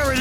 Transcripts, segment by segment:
it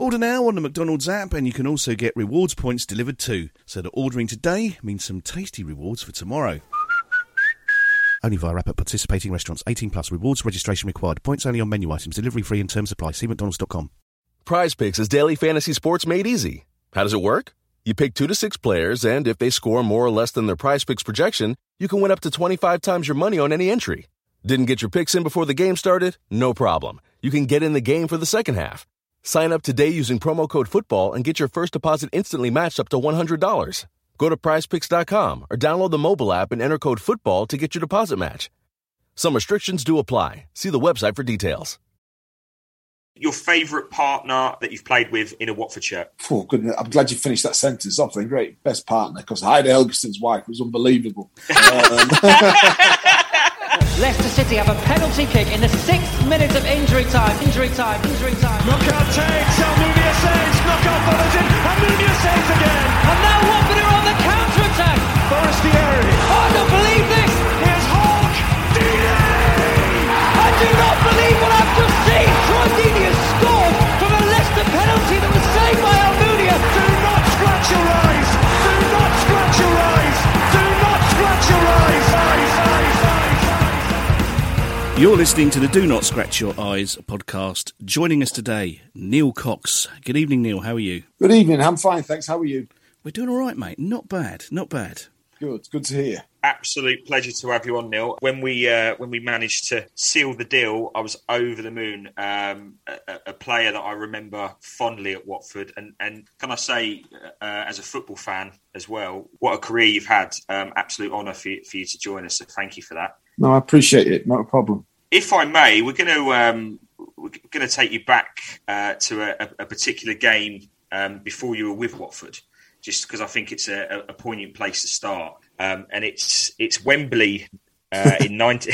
Order now on the McDonald's app, and you can also get rewards points delivered too. So that ordering today means some tasty rewards for tomorrow. Only via app at participating restaurants. 18 plus. Rewards registration required. Points only on menu items. Delivery free and terms apply. See mcdonalds.com. Prize Picks is daily fantasy sports made easy. How does it work? You pick two to six players, and if they score more or less than their Prize Picks projection, you can win up to 25 times your money on any entry. Didn't get your picks in before the game started? No problem. You can get in the game for the second half. Sign up today using promo code FOOTBALL and get your first deposit instantly matched up to $100. Go to prizepicks.com or download the mobile app and enter code FOOTBALL to get your deposit match. Some restrictions do apply. See the website for details. Your favourite partner that you've played with in a Watford shirt? Oh, goodness. I'm glad you finished that sentence off. Then great, best partner because Heidar Helguson's wife was unbelievable. um, Leicester City have a penalty kick in the sixth minute of injury time. Injury time. Injury time. Knockaert takes. Almunia saves. Knockaert follows in. Almunia saves again. And now Watford are on the counter attack. Forestieri. You're listening to the Do Not Scratch Your Eyes podcast. Joining us today, Neil Cox. Good evening, Neil. How are you? good evening. I'm fine, thanks. How are you? We're doing all right, mate. Not bad. Not bad. Good. Good to hear. Absolute pleasure to have you on, Neil. When we uh, when we managed to seal the deal, I was over the moon. Um, a, a player that I remember fondly at Watford, and and can I say, uh, as a football fan as well, what a career you've had. Um, absolute honour for you, for you to join us. So thank you for that. No, I appreciate it. Not a problem. If I may, we're going to um, we're going to take you back uh, to a, a particular game um, before you were with Watford, just because I think it's a, a poignant place to start. Um, and it's it's Wembley uh, in 19,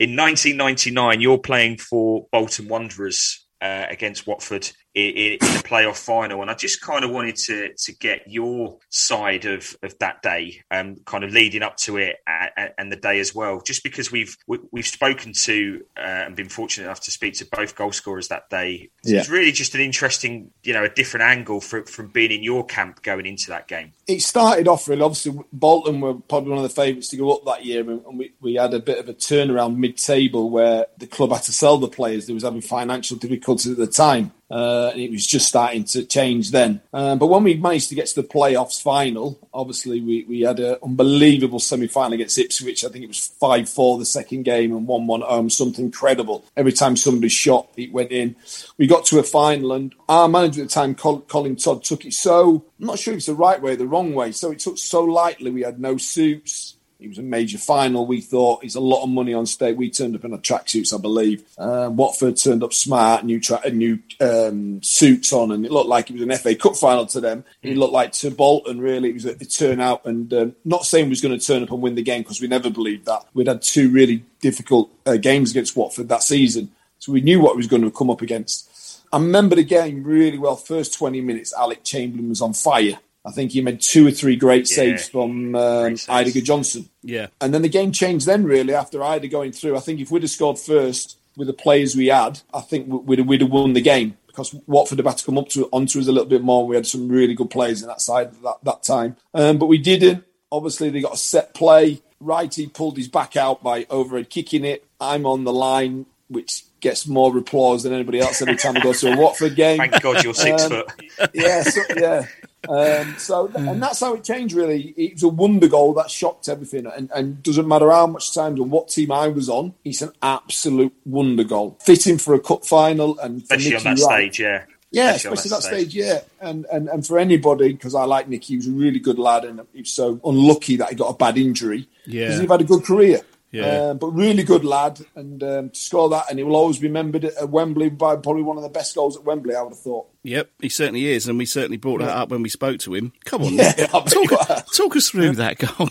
in 1999. You're playing for Bolton Wanderers uh, against Watford in, in the playoff final, and I just kind of wanted to to get your side of, of that day, um, kind of leading up to it and, and the day as well. Just because we've we, have we have spoken to uh, and been fortunate enough to speak to both goal scorers that day. So Yeah. It's really just an interesting, you know, a different angle from from being in your camp going into that game. It started off really. Obviously, Bolton were probably one of the favourites to go up that year, and and we, we had a bit of a turnaround mid-table where the club had to sell the players. They was having financial difficulties at the time, uh, it was just starting to change then. Um, but when we managed to get to the playoffs final, obviously we, we had an unbelievable semi-final against Ipswich. I think it was five four the second game and one one at home. Something incredible. Every time somebody shot, it went in. We got to a final, and our manager at the time, Colin Todd, took it so. I'm not sure if it's the right way or the wrong way. So it took so lightly. We had no suits. It was a major final. We thought it's a lot of money on stake. We turned up in a tracksuits, I believe. Uh, Watford turned up smart, new tra- new um, suits on, and it looked like it was an FA Cup final to them. It looked like to Bolton, really, it was a, a turnout. And um, not saying we was going to turn up and win the game because we never believed that. We'd had two really difficult uh, games against Watford that season, so we knew what we was going to come up against. I remember the game really well. First 20 minutes, Alec Chamberlain was on fire. I think he made two or three great Yeah. saves from um. Eidur Gudjohnsen. Yeah. And then the game changed then, really, after Eidur going through. I think if we'd have scored first with the players we had, I think we'd have, we'd have won the game because Watford have had to come up to onto us a little bit more. We had some really good players in that side at that, that time. Um, but we didn't. Obviously, they got a set play. Wrighty pulled his back out by overhead kicking it. I'm on the line, which gets more applause than anybody else every time I go to a Watford game. Thank God you're six Um, foot. yeah, so, yeah. Um, so and that's how it changed. Really, it was a wonder goal that shocked everything, and, and doesn't matter how much times and what team I was on, it's an absolute wonder goal, fitting for a cup final and for Especially on Nicky that Wright. stage, yeah. Yeah, Especially on especially that stage. yeah. And, and and for anybody, because I like Nicky, he was a really good lad, and he was so unlucky that he got a bad injury. Yeah. because he'd had a good career. Yeah. Uh, but really good lad, and um, to score that, and he will always be remembered at Wembley by probably one of the best goals at Wembley. I would have thought. Yep, he certainly is, and we certainly brought that up when we spoke to him. Come on, Yeah, I bet you talk, talk us through that goal.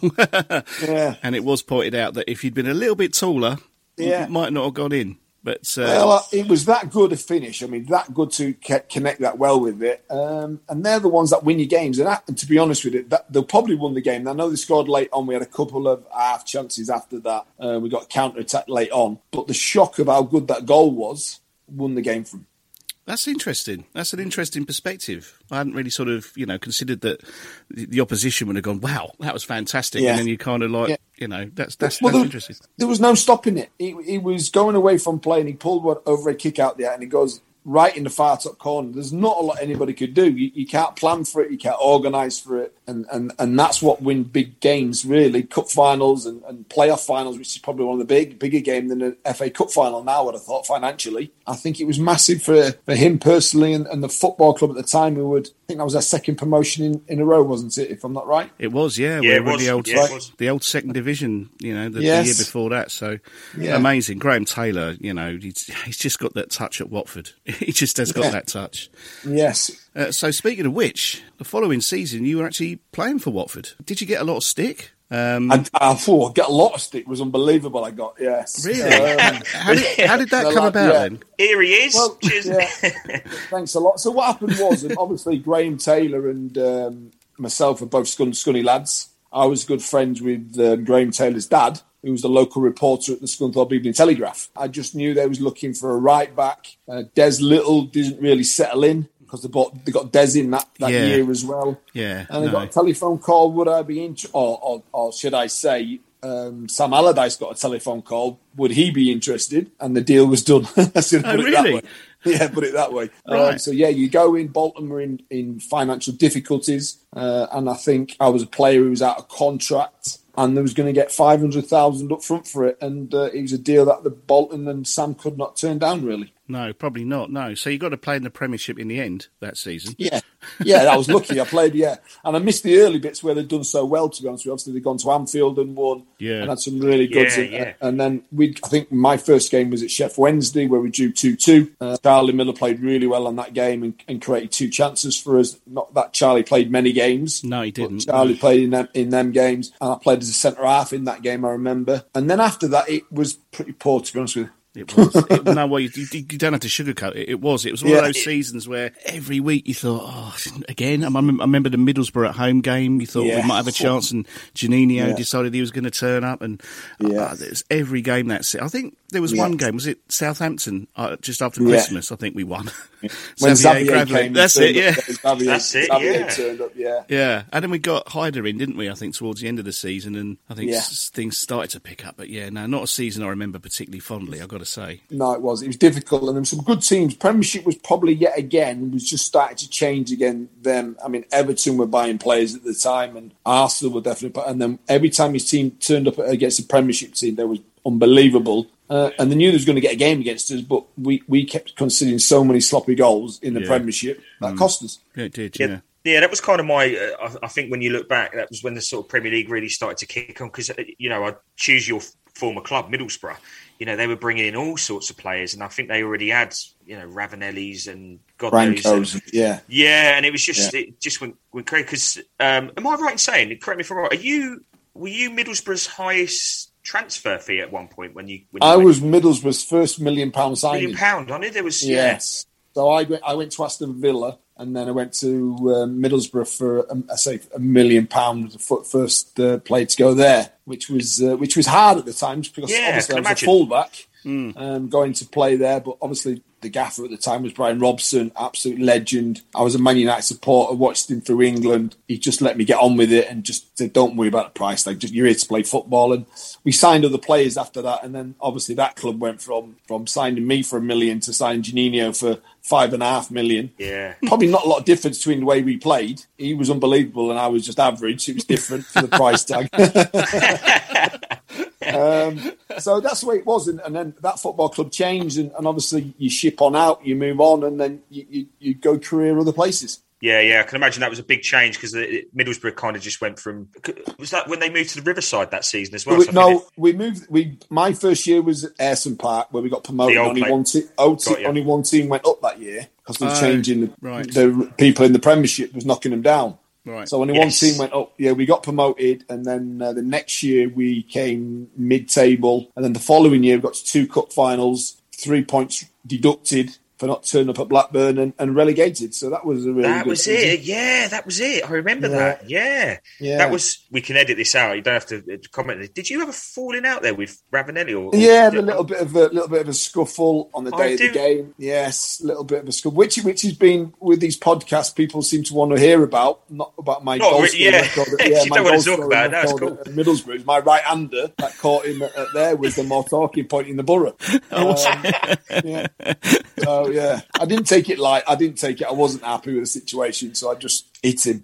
Yeah. And it was pointed out that if he'd been a little bit taller, Yeah. it might not have gone in. But uh, Well, it was that good a finish. I mean, that good to ke- connect that well with it. Um, and they're the ones that win your games. And, that, and to be honest with it, that, they'll probably won the game. I know they scored late on. We had a couple of half chances after that. Uh, we got counter attack late on. But the shock of how good that goal was won the game from. That's interesting. That's an interesting perspective. I hadn't really sort of, you know, considered that the the opposition would have gone, "Wow, that was fantastic," Yeah. and then you kind of like, Yeah. You know, that's that's, Well, that's there- interesting. There was no stopping it. He, he was going away from playing. He pulled one over a kick out there, and he goes right in the far top corner. There's not a lot anybody could do. You, you can't plan for it. You can't organise for it, and, and and that's what win big games really. Cup finals and, and playoff finals, which is probably one of the big bigger game than an FA Cup final. Now, I would have thought financially, I think it was massive for for him personally and, and the football club at the time. Who would I think that was their second promotion in, in a row, wasn't it? If I'm not right. It was, yeah. Yeah, we it were in was. the old, Yeah, it was. the old second division. You know, the, the year before that. So Yeah. amazing. Graham Taylor. You know, he's, he's just got that touch at Watford. he just has got Yeah. that touch. Yes, Uh, so speaking of which, the following season you were actually playing for Watford. Did you get a lot of stick? Um, I, I thought get a lot of stick. Was unbelievable. I got yes. really? Um, how, did, how did that come la- about yeah. then? Here he is. Well, yeah. Thanks a lot. So what happened was, and obviously Graham Taylor and um, myself are both Scun- Scunny lads. I was good friends with um, Graham Taylor's dad, who was the local reporter at the Scunthorpe Evening Telegraph. I just knew they was looking for a right back. Uh, Des Lyttle didn't really settle in because they bought they got Des in that, that Yeah. year as well. Yeah, And I no. got a telephone call. Would I be interested, or, or, or should I say, um, Sam Allardyce got a telephone call. Would he be interested? And the deal was done. I should Oh, put it that really? way. Yeah, put it that way. Um, Right. so yeah, you go in. Bolton were in, in financial difficulties, uh, and I think I was a player who was out of contract, and there was going to get five hundred thousand up front for it, and uh, it was a deal that the Bolton and Sam could not turn down. Really. No, probably not. No. So you got to play in the Premiership in the end that season. Yeah, yeah, I was lucky. I played, yeah, and I missed the early bits where they'd done so well. To be honest with you, obviously they'd gone to Anfield and won, Yeah. and had some really good. Yeah, yeah. And then we, I think my first game was at Sheff Wednesday where we drew two two. Uh, Charlie Miller played really well on that game and, and created two chances for us. Not that Charlie played many games. No, he didn't. Charlie played in them in them games, and I played as a centre half in that game. I remember, and then after that, it was pretty poor. To be honest with you. It was. It, no, well, you, you, you don't have to sugarcoat it. It was. It was one Yeah. of those seasons where every week you thought, oh, again. I remember, I remember the Middlesbrough at home game. You thought Yeah. we might have a chance, and Juninho Yeah. decided he was going to turn up. And Yeah. uh, there's every game that's it. I think there was Yeah. one game. Was it Southampton uh, just after Yeah. Christmas? I think we won. When Xavier Xavier came, That's it. Yeah. up, Xavier, That's it, Xavier yeah. turned up. Yeah. Yeah, and then we got Heidar in, didn't we? I think towards the end of the season, and I think Yeah. s- things started to pick up. But yeah, no, not a season I remember particularly fondly. I've got to say. No, it was. It was difficult, and there were some good teams. Premiership was probably yet again was just starting to change again. Them, I mean, Everton were buying players at the time, and Arsenal were definitely. And then every time his team turned up against a Premiership team, they was unbelievable. Uh, and they knew they was going to get a game against us, but we, we kept conceding so many sloppy goals in the Yeah. Premiership that cost us. Yeah, it did. Yeah, Yeah. yeah, that was kind of my. Uh, I, I think when you look back, that was when the sort of Premier League really started to kick on because you know I choose your former club, Middlesbrough. You know they were bringing in all sorts of players, and I think they already had you know Ravanellis and God knows. And- yeah. yeah, and it was just Yeah. it just went went crazy. Because um, am I right in saying? Correct me if I'm wrong. Are you were you Middlesbrough's highest transfer fee at one point when you? When you I went? was Middlesbrough's first million pound signing. million pound on it. There was yeah. Yes. So I went, I went to Aston Villa and then I went to um, Middlesbrough for um, I say a million pounds the fir- first uh, play to go there, which was uh, which was hard at the time because Yeah, obviously I, can was imagine. a fullback um, going to play there, but obviously the gaffer at the time was Brian Robson, absolute legend. I was a Man United supporter, watched him through England. He just let me get on with it and just said, "Don't worry about the price. Like, just you're here to play football." And we signed other players after that, and then obviously that club went from from signing me for a million to signing Juninho for five and a half million. Yeah. Probably not a lot of difference between the way we played. He was unbelievable and I was just average. It was different for the price tag. um, so that's the way it was. And, and, then that football club changed. And, and, obviously you ship on out, you move on, and then you, you, you go career other places. Yeah, yeah, I can imagine that was a big change because Middlesbrough kind of just went from. Was that when they moved to the Riverside that season as well? We, no, it, we moved. We my first year was at Ayresome Park where we got promoted. Only one, te- te- only one team went up that year because they were uh, changing the, right. the people in the Premiership was knocking them down. Right. So only yes. one team went up. Yeah, we got promoted, and then uh, the next year we came mid-table, and then the following year we got to two cup finals, three points deducted for not turning up at Blackburn and, and relegated. So that was a really that was season. it. Yeah, that was it. I remember yeah. that. Yeah. yeah, that was. We can edit this out. You don't have to uh, comment. Did you have a falling out there with Ravanelli? Or, yeah, a little bit of a little bit of a scuffle on the day I of do. the game. Yes, a little bit of a scuffle, which which has been with these podcasts. People seem to want to hear about, not about my not goal really, yeah. record. Yeah, you my don't want to talk about. That's cool. At Middlesbrough, my right hander that caught him at, at there was the more talking point in the borough. Um, yeah. So yeah, I didn't take it light. I didn't take it. I wasn't happy with the situation, so I just hit him.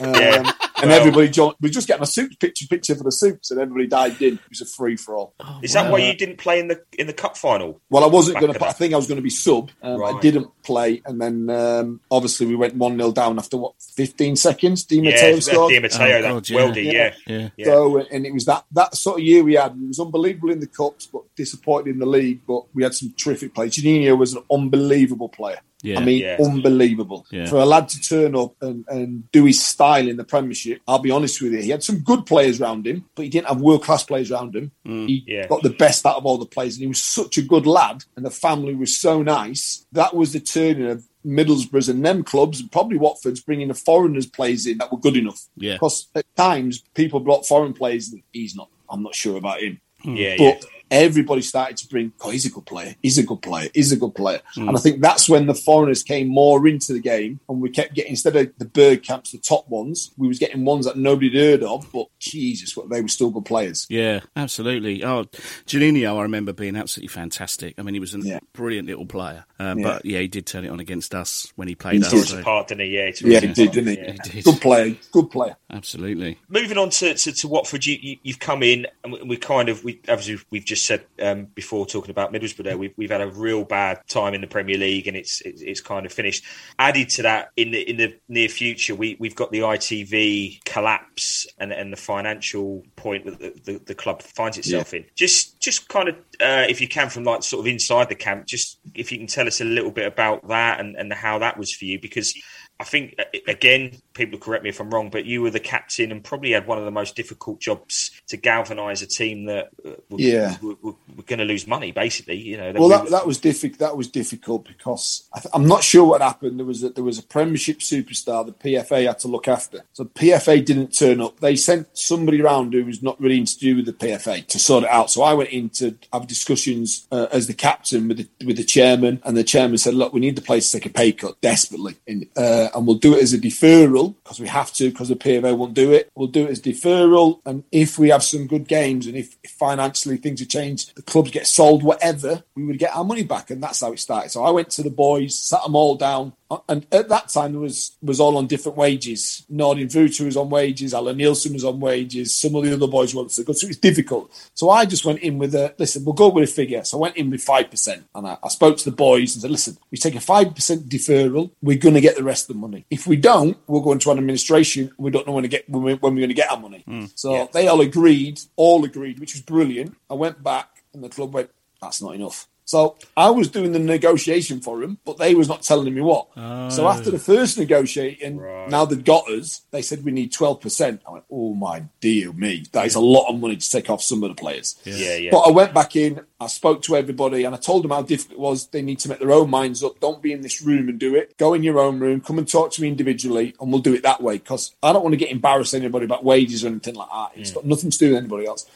Um, yeah. And well, everybody, joined, we just getting a suit picture picture for the suits, and everybody dived in. It was a free for all. Oh, Is that why you didn't play in the in the cup final? Well, I wasn't going to. I think I was going to be sub. Um, right. I didn't play, and then um, obviously we went one 0 down after what fifteen seconds. Di Matteo yeah, scored. Di Matteo, oh, that yeah. yeah. yeah, yeah. So, and it was that that sort of year we had. It was unbelievable in the cups, but disappointed in the league. But we had some terrific players. Juninho was an unbelievable player. Yeah, I mean, yeah. unbelievable. Yeah. For a lad to turn up and, and do his style in the Premiership, I'll be honest with you, he had some good players around him, but he didn't have world class players around him. Mm, he yeah. got the best out of all the players, and he was such a good lad, and the family was so nice. That was the turning of Middlesbrough's and them clubs, and probably Watford's bringing the foreigners players in that were good enough. Yeah. Because at times people brought foreign players, and he's not. I'm not sure about him. Yeah, but yeah everybody started to bring, oh, he's a good player, he's a good player, he's a good player. Mm. And I think that's when the foreigners came more into the game and we kept getting, instead of the bird camps, the top ones, we was getting ones that nobody had heard of, but Jesus, what they were still good players. Yeah, absolutely. Oh, Juninho, I remember being absolutely fantastic. I mean, he was a yeah. brilliant little player. Um, Yeah. But yeah, he did turn it on against us when he played He us. did. Tore us so- apart, didn't he? Yeah, it's Yeah, he did, didn't he? Yeah. He did. Good player, good player. Absolutely. Moving on to, to, to Watford, you, you, you've come in and we, we kind of, we obviously we've just said um, before talking about Middlesbrough there, we've, we've had a real bad time in the Premier League and it's, it's it's kind of finished. Added to that, in the in the near future, we, we've got the ITV collapse and, and the financial point that the, the, the club finds itself in. Just just kind of, uh, if you can, from like sort of inside the camp, just if you can tell us a little bit about that and, and how that was for you, because I think uh, again, people correct me if I'm wrong, but you were the captain and probably had one of the most difficult jobs to galvanise a team that uh, were, Yeah. were, were, were going to lose money. Basically, you know. Well, we- that, that was difficult. That was difficult because I th- I'm not sure what happened. There was a, there was a Premiership superstar the PFA had to look after. So PFA didn't turn up. They sent somebody around who was not really to do with the PFA to sort it out. So I went in to have discussions uh, as the captain with the, with the chairman, and the chairman said, "Look, we need the place to take a pay cut desperately, and, uh, and we'll do it as a deferral because we have to because the PFA won't do it. We'll do it as deferral, and if we have some good games and if, if financially things have changed, the clubs get sold, whatever, we would get our money back, and that's how it started. So I went to the boys, sat them all down, Uh, and at that time there was was all on different wages. Nordin Wooter was on wages, Allan Nielsen was on wages, some of the other boys wanted to go, so it was difficult. So I just went in with a listen, we'll go with a figure. So I went in with five percent, and I, I spoke to the boys and said, listen, we take a five percent deferral, we're going to get the rest of the money. If we don't, we'll go into an administration. We don't know when to get when, we, when we're going to get our money. Mm. So they all agreed, all agreed, which was brilliant. I went back, and the club went, that's not enough. So I was doing the negotiation for him, but they was not telling me what. So oh. after the first negotiating, now they've got us. They said we need twelve percent. I went, oh my dear me, that is a lot of money to take off some of the players. yeah, yeah. But I went back in, I spoke to everybody, and I told them how difficult it was. They need to make their own minds up. Don't be in this room and do it. Go in your own room, come and talk to me individually, and we'll do it that way. Because I don't want to get embarrassed anybody about wages or anything like that. It's mm. got nothing to do with anybody else.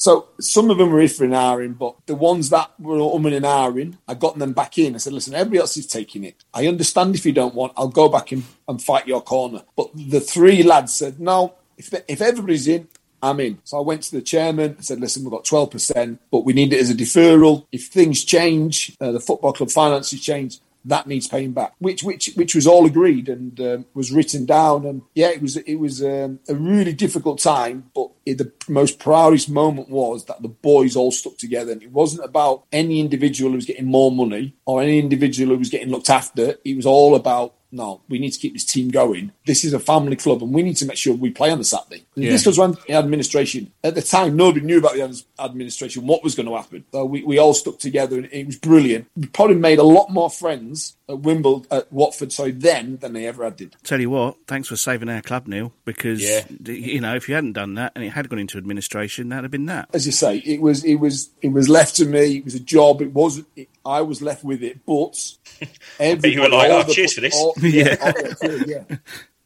So some of them were iffing and but the ones that were umming and ahhing, I got them back in. I said, listen, everybody else is taking it. I understand if you don't want, I'll go back and, and fight your corner. But the three lads said, no, if, if everybody's in, I'm in. So I went to the chairman and said, listen, we've got 12%, but we need it as a deferral. If things change, uh, the football club finances change, that needs paying back, which which which was all agreed and um, was written down. And yeah, it was it was um, a really difficult time, but it, the most proudest moment was that the boys all stuck together. And it wasn't about any individual who was getting more money or any individual who was getting looked after. It was all about no, we need to keep this team going. This is a family club, and we need to make sure we play on the Saturday. Yeah. This was when the administration at the time nobody knew about the administration what was going to happen. So we, we all stuck together, and it was brilliant. We probably made a lot more friends at Wimbledon, at Watford, sorry, then than they ever had did. Tell you what, thanks for saving our club, Neil, because Yeah. you know if you hadn't done that and it had gone into administration, that'd have been that. As you say, it was it was it was left to me. It was a job. It wasn't. It, I was left with it, but everybody, you were like, all "Oh, cheers for this." all- yeah, all- yeah, yeah.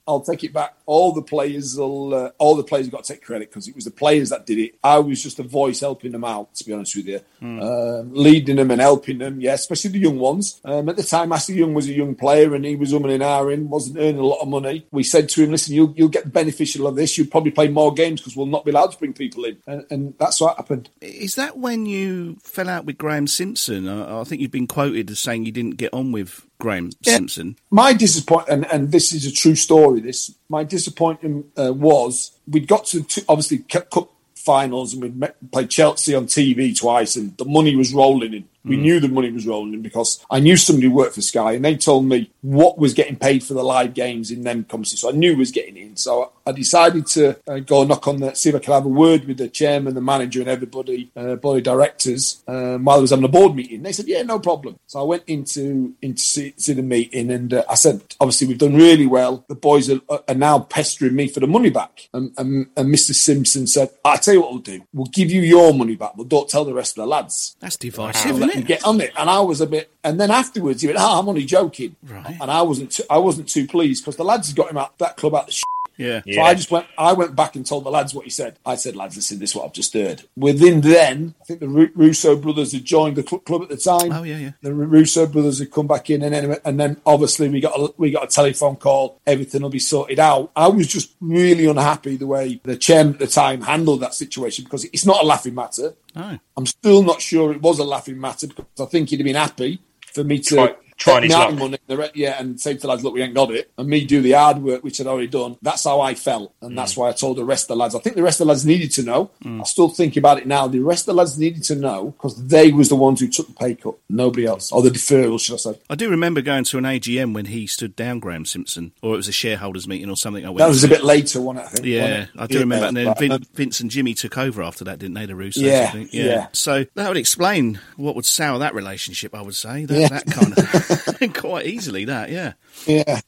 I'll take it back. All the players will, uh, all the players have got to take credit because it was the players that did it. I was just a voice helping them out, to be honest with you, um, leading them and helping them. Yeah, especially the young ones. Um, at the time, Ashley Young was a young player and he was umming and ahhing, wasn't earning a lot of money. We said to him, "Listen, you'll you'll get the beneficial of this. You'll probably play more games because we'll not be allowed to bring people in." And, and that's what happened. Is that when you fell out with Graham Simpson? I, I think you've been quoted as saying you didn't get on with Graham Yeah. Simpson. My disappointment, and, and this is a true story. This my disappointment uh, was we'd got to two, obviously cup finals and we'd met, played Chelsea on TV twice, and the money was rolling in. We Mm. knew the money was rolling because I knew somebody who worked for Sky, and they told me what was getting paid for the live games in them companies. So I knew was getting in. So I decided to uh, go knock on the see if I could have a word with the chairman, the manager, and everybody, uh, board of directors, um, while I was having a board meeting. They said, "Yeah, no problem." So I went into into see, see the meeting, and uh, I said, "Obviously, we've done really well. The boys are, are now pestering me for the money back." And, and, and Mr. Simpson said, "I tell you what we'll do. We'll give you your money back, but don't tell the rest of the lads." That's divisive, Isn't get on it, and I was a bit. And then afterwards, he went, "Ah, I'm only joking," Right. and I wasn't. Too, I wasn't too pleased because the lads had got him out that club out the. Sh- Yeah. so I just went. I went back and told the lads what he said. I said, "Lads, listen, this is what I've just heard." Within then, I think the Russo brothers had joined the cl- club at the time. Oh yeah, yeah. The Russo brothers had come back in, and then and then obviously we got a, we got a telephone call. Everything will be sorted out. I was just really unhappy the way the chairman at the time handled that situation because it's not a laughing matter. No. I'm still not sure it was a laughing matter because I think he'd have been happy for me to Try- trying his luck. money, yeah, and say to the lads, look, we ain't got it, and me do the hard work which I'd already done. That's how I felt, and Mm. that's why I told the rest of the lads. I think the rest of the lads needed to know. I still think about it now. The rest of the lads needed to know because they was the ones who took the pay cut, nobody else, or the deferral, should I say? I do remember going to an AGM when he stood down Graham Simpson, or it was a shareholders meeting or something. I went That was to. a bit later, wasn't it? I think. Yeah? I do remember. And then Vin, Vince and Jimmy took over after that, didn't they? The Russos, Yeah, think. yeah. So that would explain what would sour that relationship. I would say that, Yeah. that kind of quite easily. That, yeah, yeah,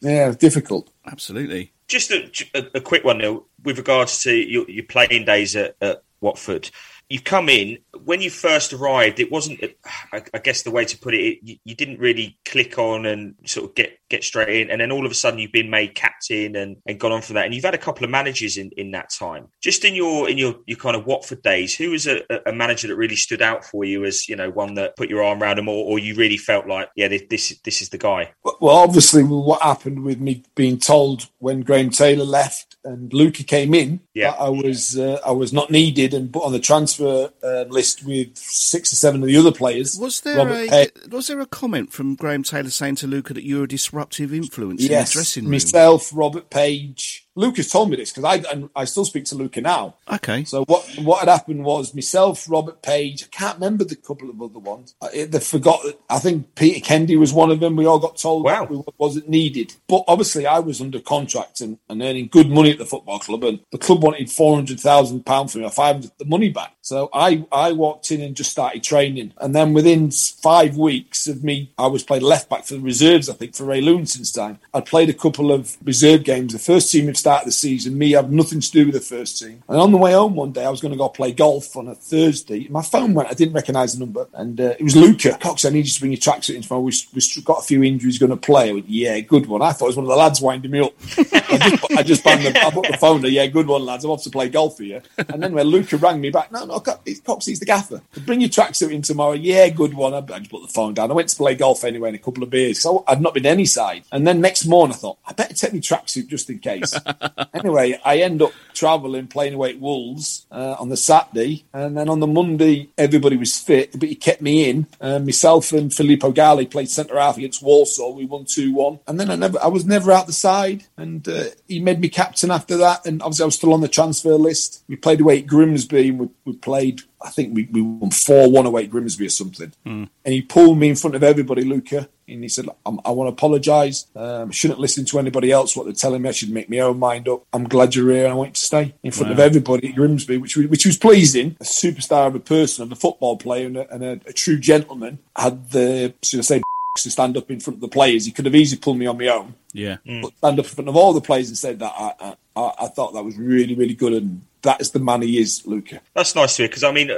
yeah, difficult. absolutely. Just a, a, a quick one, Neil, with regards to your, your playing days at, at Watford. You've come in when you first arrived. It wasn't, I, guess, the way to put it. it you, you didn't really click on and sort of get get straight in, and then all of a sudden you've been made captain and, and gone on from that. And you've had a couple of managers in, in that time. Just in your in your, your kind of Watford days, who was a, a manager that really stood out for you as you know one that put your arm around him, or, or you really felt like, yeah, this this, this is the guy. Well, obviously, what happened with me being told when Graham Taylor left and Luca came in, Yeah. that I was uh, I was not needed and put on the transfer uh, list with six or seven of the other players. Was there Robert a Page- was there a comment from Graham Taylor saying to Luca that you're a disruptive influence in the dressing room? myself, Robert Page. Lucas told me this because I and I still speak to Luca now. Okay. So what what had happened was myself, Robert Page. I can't remember the couple of other ones. Uh, I, they forgot. that- I think Peter Kennedy was one of them. We all got told Wow. that we wasn't needed. But obviously, I was under contract and, and earning good money at the football club, and the club wanted four hundred thousand pound for me, or five hundred the money back. So I I walked in and just started training, and then within five weeks of me, I was playing left back for the reserves. I think for Ray Lewington's time, I'd played a couple of reserve games. The first team had started start of the season. Me have nothing to do with the first team. And on the way home one day, I was going to go play golf on a Thursday. My phone went. I didn't recognise the number, and uh, it was Luca Cox. I need you to bring your tracksuit in tomorrow. We, we've got a few injuries. Going to play. I went, yeah, good one. I thought it was one of the lads winding me up. I just, I just banged the, I put the phone there. Yeah, good one, lads. I'm off to play golf for you. And then when Luca rang me back, no, no, Cox, he's the gaffer. Bring your tracksuit in tomorrow. Yeah, good one. I, I just put the phone down. I went to play golf anyway in a couple of beers. So I'd not been any side. And then next morning, I thought I better take my tracksuit just in case. anyway, I end up travelling, playing away at Wolves uh, on the Saturday, and then on the Monday, everybody was fit, but he kept me in. Uh, myself and Filippo Galli played centre half against Walsall. We won two one, and then I never, I was never out the side, and uh, he made me captain after that. And obviously, I was still on the transfer list. We played away at Grimsby, and we, we played I think we, we won 4 1 away at Grimsby or something. Mm. And he pulled me in front of everybody, Luca, and he said, I want to apologise. Um, shouldn't listen to anybody else what they're telling me. I should make my own mind up. I'm glad you're here. I want to stay in front wow. of everybody at Grimsby, which, which was pleasing. A superstar of a person, of a football player, and a, and a, a true gentleman had the, should I say, to stand up in front of the players. He could have easily pulled me on my own. Yeah. Mm. But stand up in front of all the players and said that I, I, I thought that was really, really good. And that is the man he is, Luca. That's nice to hear because I mean,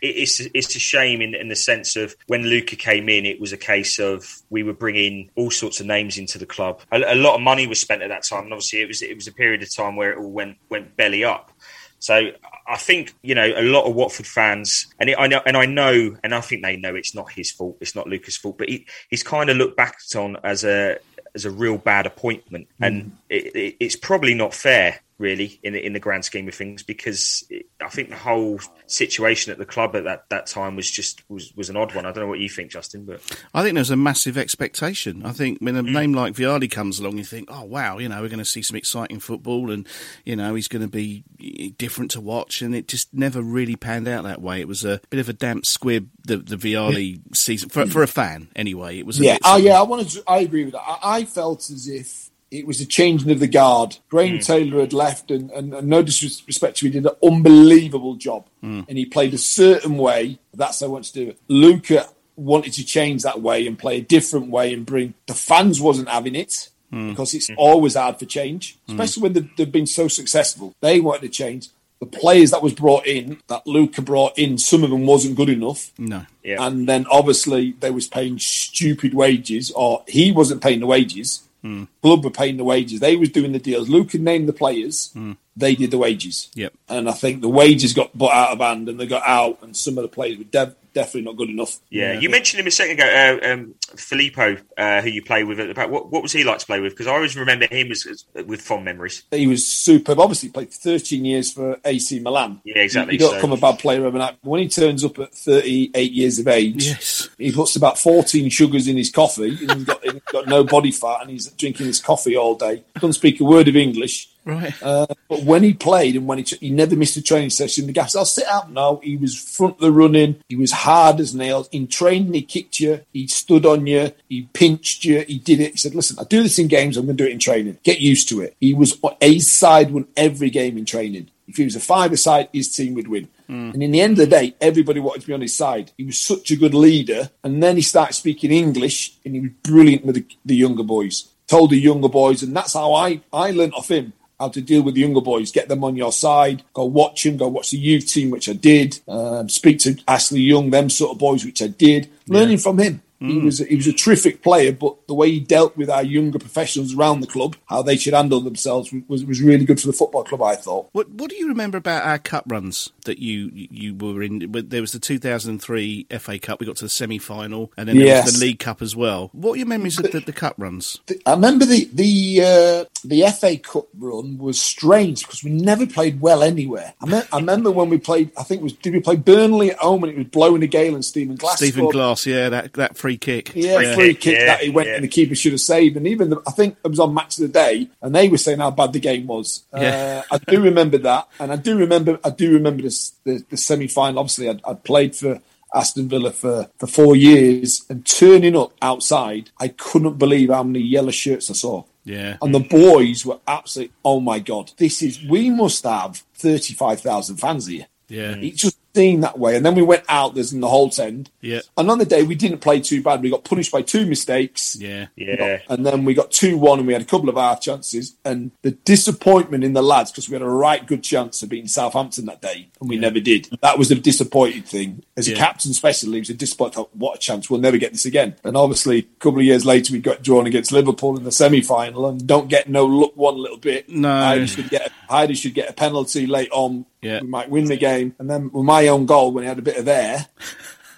it's it's a shame in, in the sense of when Luca came in, it was a case of we were bringing all sorts of names into the club. A, a lot of money was spent at that time, and obviously it was it was a period of time where it all went went belly up. So I think you know a lot of Watford fans, and it, I know, and I know, and I think they know it's not his fault. It's not Luca's fault, but he, he's kind of looked back on as a as a real bad appointment, mm. and it, it, it's probably not fair really in the, in the grand scheme of things because it, I think the whole situation at the club at that, that time was just was, was an odd one. I don't know what you think, Justin, but I think there's a massive expectation. I think when a mm. name like Vialli comes along, you think, oh wow, you know, we're going to see some exciting football, and you know, he's going to be different to watch, and it just never really panned out that way. It was a bit of a damp squib the the Vialli season for for a fan anyway. It was yeah, oh yeah, I wanted to, I agree with that. I, I felt as if it was a changing of the guard. Graham mm. Taylor had left, and, and, and, no disrespect to him, he did an unbelievable job. Mm. And he played a certain way. That's how I want to do it. Luca wanted to change that way and play a different way and bring the fans wasn't having it mm. because it's always hard for change, Hmm. especially when they've, they've been so successful. They wanted to change. The players that was brought in, that Luca brought in, some of them wasn't good enough. No. Yeah. And then obviously they was paying stupid wages, or he wasn't paying the wages. Mm. Club were paying the wages. They was doing the deals. Luke had named the players. Mm. They did the wages. Yep. And I think the wages got bought out of hand and they got out, and some of the players were dev- definitely not good enough. Yeah, you mentioned him a second ago, uh, um, Filippo, uh, who you play with. At the back. What, what was he like to play with? Because I always remember him as, as, with fond memories. He was superb. Obviously, he played 13 years for AC Milan. Yeah, exactly. You, don't So- come a bad player overnight. When he turns up at 38 years of age, Yes. he puts about 14 sugars in his coffee. And he's got, he's got no body fat, and he's drinking his coffee all day. Doesn't speak a word of English. Right. Uh, but when he played and when he, he never missed a training session, the guys, I'll sit out. No, he was front of the running. He was hard as nails. In training, he kicked you. He stood on you. He pinched you. He did it. He said, listen, I do this in games. I'm going to do it in training. Get used to it. He was a side won every game in training. If he was a five side, his team would win. And in the end of the day, everybody wanted to be on his side. He was such a good leader. And then he started speaking English and he was brilliant with the, the younger boys. Told the younger boys, and that's how I, I learnt off him how to deal with the younger boys, get them on your side, go watch them, go watch the youth team, which I did, um, speak to Ashley Young, them sort of boys, which I did, learning from him. He was he was a terrific player, but the way he dealt with our younger professionals around the club, how they should handle themselves, was was really good for the football club. I thought. What What do you remember about our cup runs that you you were in? There was the 2003 FA Cup. We got to the semi final, and then there was the League Cup as well. What are your memories of the, the cup runs? I remember the the uh, the FA Cup run was strange because we never played well anywhere. I, me- I remember when we played. I think it was did we play Burnley at home and it was blowing a gale and Stephen Glass. Stephen scored. Glass, yeah, that that free kick. Yeah, Free free, kick, kick, yeah, that he went yeah. and the keeper should have saved. And even the, I think it was on Match of the Day, and they were saying how bad the game was. Yeah. Uh, I do remember that, and I do remember I do remember this, the the semi final. Obviously, I'd, I'd played for. Aston Villa for, for four years and turning up outside, I couldn't believe how many yellow shirts I saw. Yeah. And the boys were absolutely, oh my God, this is, we must have 35,000 fans here. Yeah. It's just pristine that way. And then we went out, there's in the Holte end. Yeah. And on the day, we didn't play too bad. We got punished by two mistakes. Yeah. Yeah. And then we got 2 1 and we had a couple of our chances. And the disappointment in the lads, because we had a right good chance of beating Southampton that day and we never did. That was the disappointing thing. As a captain, especially, it was a disappointment. Oh, what a chance. We'll never get this again. And obviously, a couple of years later, we got drawn against Liverpool in the semi final and don't get no look one little bit. No. Heidar should get, Heidar should get a penalty late on. Yeah. We might win the game. And then with my own goal, when he had a bit of air,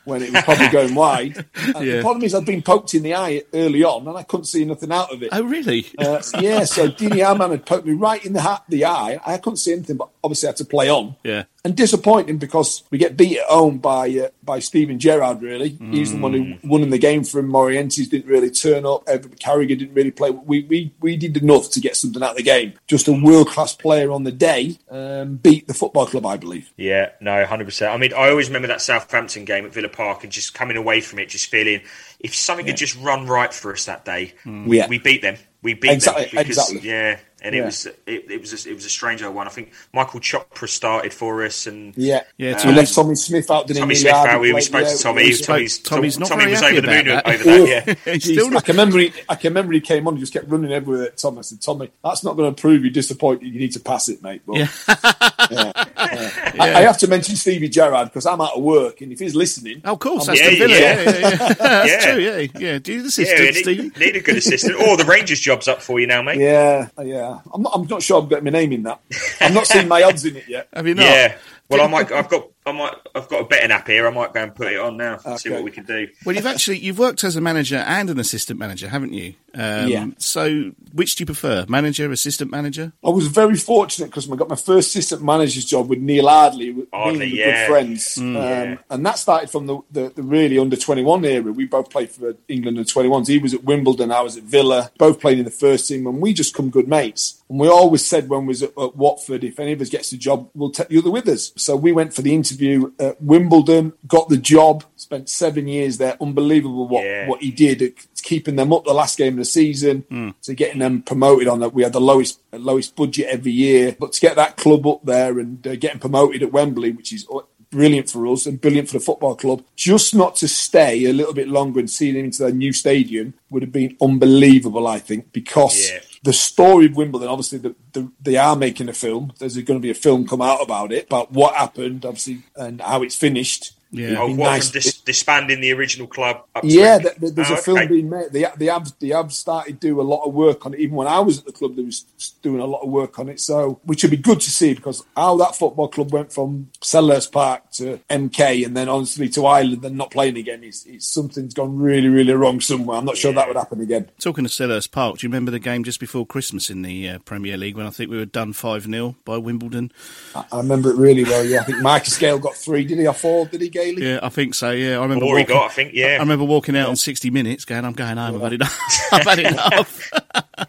when it was probably going wide. Yeah. The problem is, I'd been poked in the eye early on, and I couldn't see nothing out of it. Oh, really? Uh, yeah, so Didi Hamann had poked me right in the ha- the eye. I couldn't see anything, but obviously I had to play on. Yeah. And disappointing because we get beat at home by uh, by Steven Gerrard. Really, he's the one Mm. who won in the game for him. Morientes didn't really turn up. Everett Carragher didn't really play. We we we did enough to get something out of the game. Just a world class player on the day um, beat the football club, I believe. Yeah, no, hundred percent. I mean, I always remember that Southampton game at Villa Park and just coming away from it, just feeling if something had just run right for us that day, Yeah. we beat them. We beat Exactly- them because exactly. yeah, and it was it, it was a, it was a strange old one. I think Michael Chopra started for us, and Yeah, Yeah, um, we left Tommy Smith out. Didn't Tommy he? Smith out. We, we spoke yeah, to Tommy. we- Tommy's, Tommy's not Tommy very was happy over the moon about that. over that. Yeah, He's He's- still I can remember. He, I can remember he came on and just kept running everywhere at Tom. I said, "Tommy, that's not going to prove you disappointed. You need to pass it, mate." But, Yeah. yeah, yeah. I, I have to mention Stevie Gerrard because I'm out of work, and if he's listening, Oh, of course, I'm- that's the Yeah, yeah. Yeah, yeah, yeah. That's Yeah. true. Yeah, yeah. Do you the assistant, Need, Stevie? need a good assistant. Or the Rangers job's up for you now, mate. yeah, yeah. I'm not. I'm not sure I've got my name in that. I'm not seeing my odds in it yet. Have you not? Yeah. Well, I might. I've got. I might. I've got a betting app here. I might go and put it on now. and See what we can do. Well, you've actually you've worked as a manager and an assistant manager, haven't you? Um, Yeah. So, which do you prefer, manager, assistant manager? I was very fortunate because I got my first assistant manager's job with Neil Ardley. We Ardley, were yeah. good friends, Mm. um, Yeah. and that started from the, the, the really under twenty one era. We both played for England under twenty ones. He was at Wimbledon, I was at Villa. Both played in the first team, and we just come good mates. And we always said when we was at, at Watford, if any of us gets the job, we'll take the other with us. So we went for the interview at Wimbledon, got the job, spent seven years there. Unbelievable what Yeah. what he did keeping them up the last game of the season to getting them promoted on that we had the lowest lowest budget every year but to get that club up there and uh, getting promoted at Wembley which is uh, brilliant for us and brilliant for the football club just not to stay a little bit longer and see them into their new stadium would have been unbelievable I think because Yeah. The story of Wimbledon, obviously, the, the, they are making a film. There's going to be a film come out about it, about what happened, obviously, and how it's finished. Yeah. It'd Oh, what nice. from dis- disbanding the original club? Up to Yeah, it? th- th- there's Oh, a film okay. being made. They, they have they have started do a lot of work on it. Even when I was at the club, they was doing a lot of work on it. So, which would be good to see because how that football club went from Selhurst Park to MK and then honestly to Ireland and not playing again is it's something's gone really really wrong somewhere. I'm not sure that would happen again. Talking of Selhurst Park, do you remember the game just before Christmas in the uh, Premier League when I think we were done 5 0 by Wimbledon? I, I remember it really well. Yeah, I think Marcus Gayle got three. Did he or four? Did he, Gailey? Yeah, I think so. Yeah, I remember. Four walking, got, I think, yeah. I remember walking out on 60 minutes, going, "I'm going home. I've had enough. I've had enough."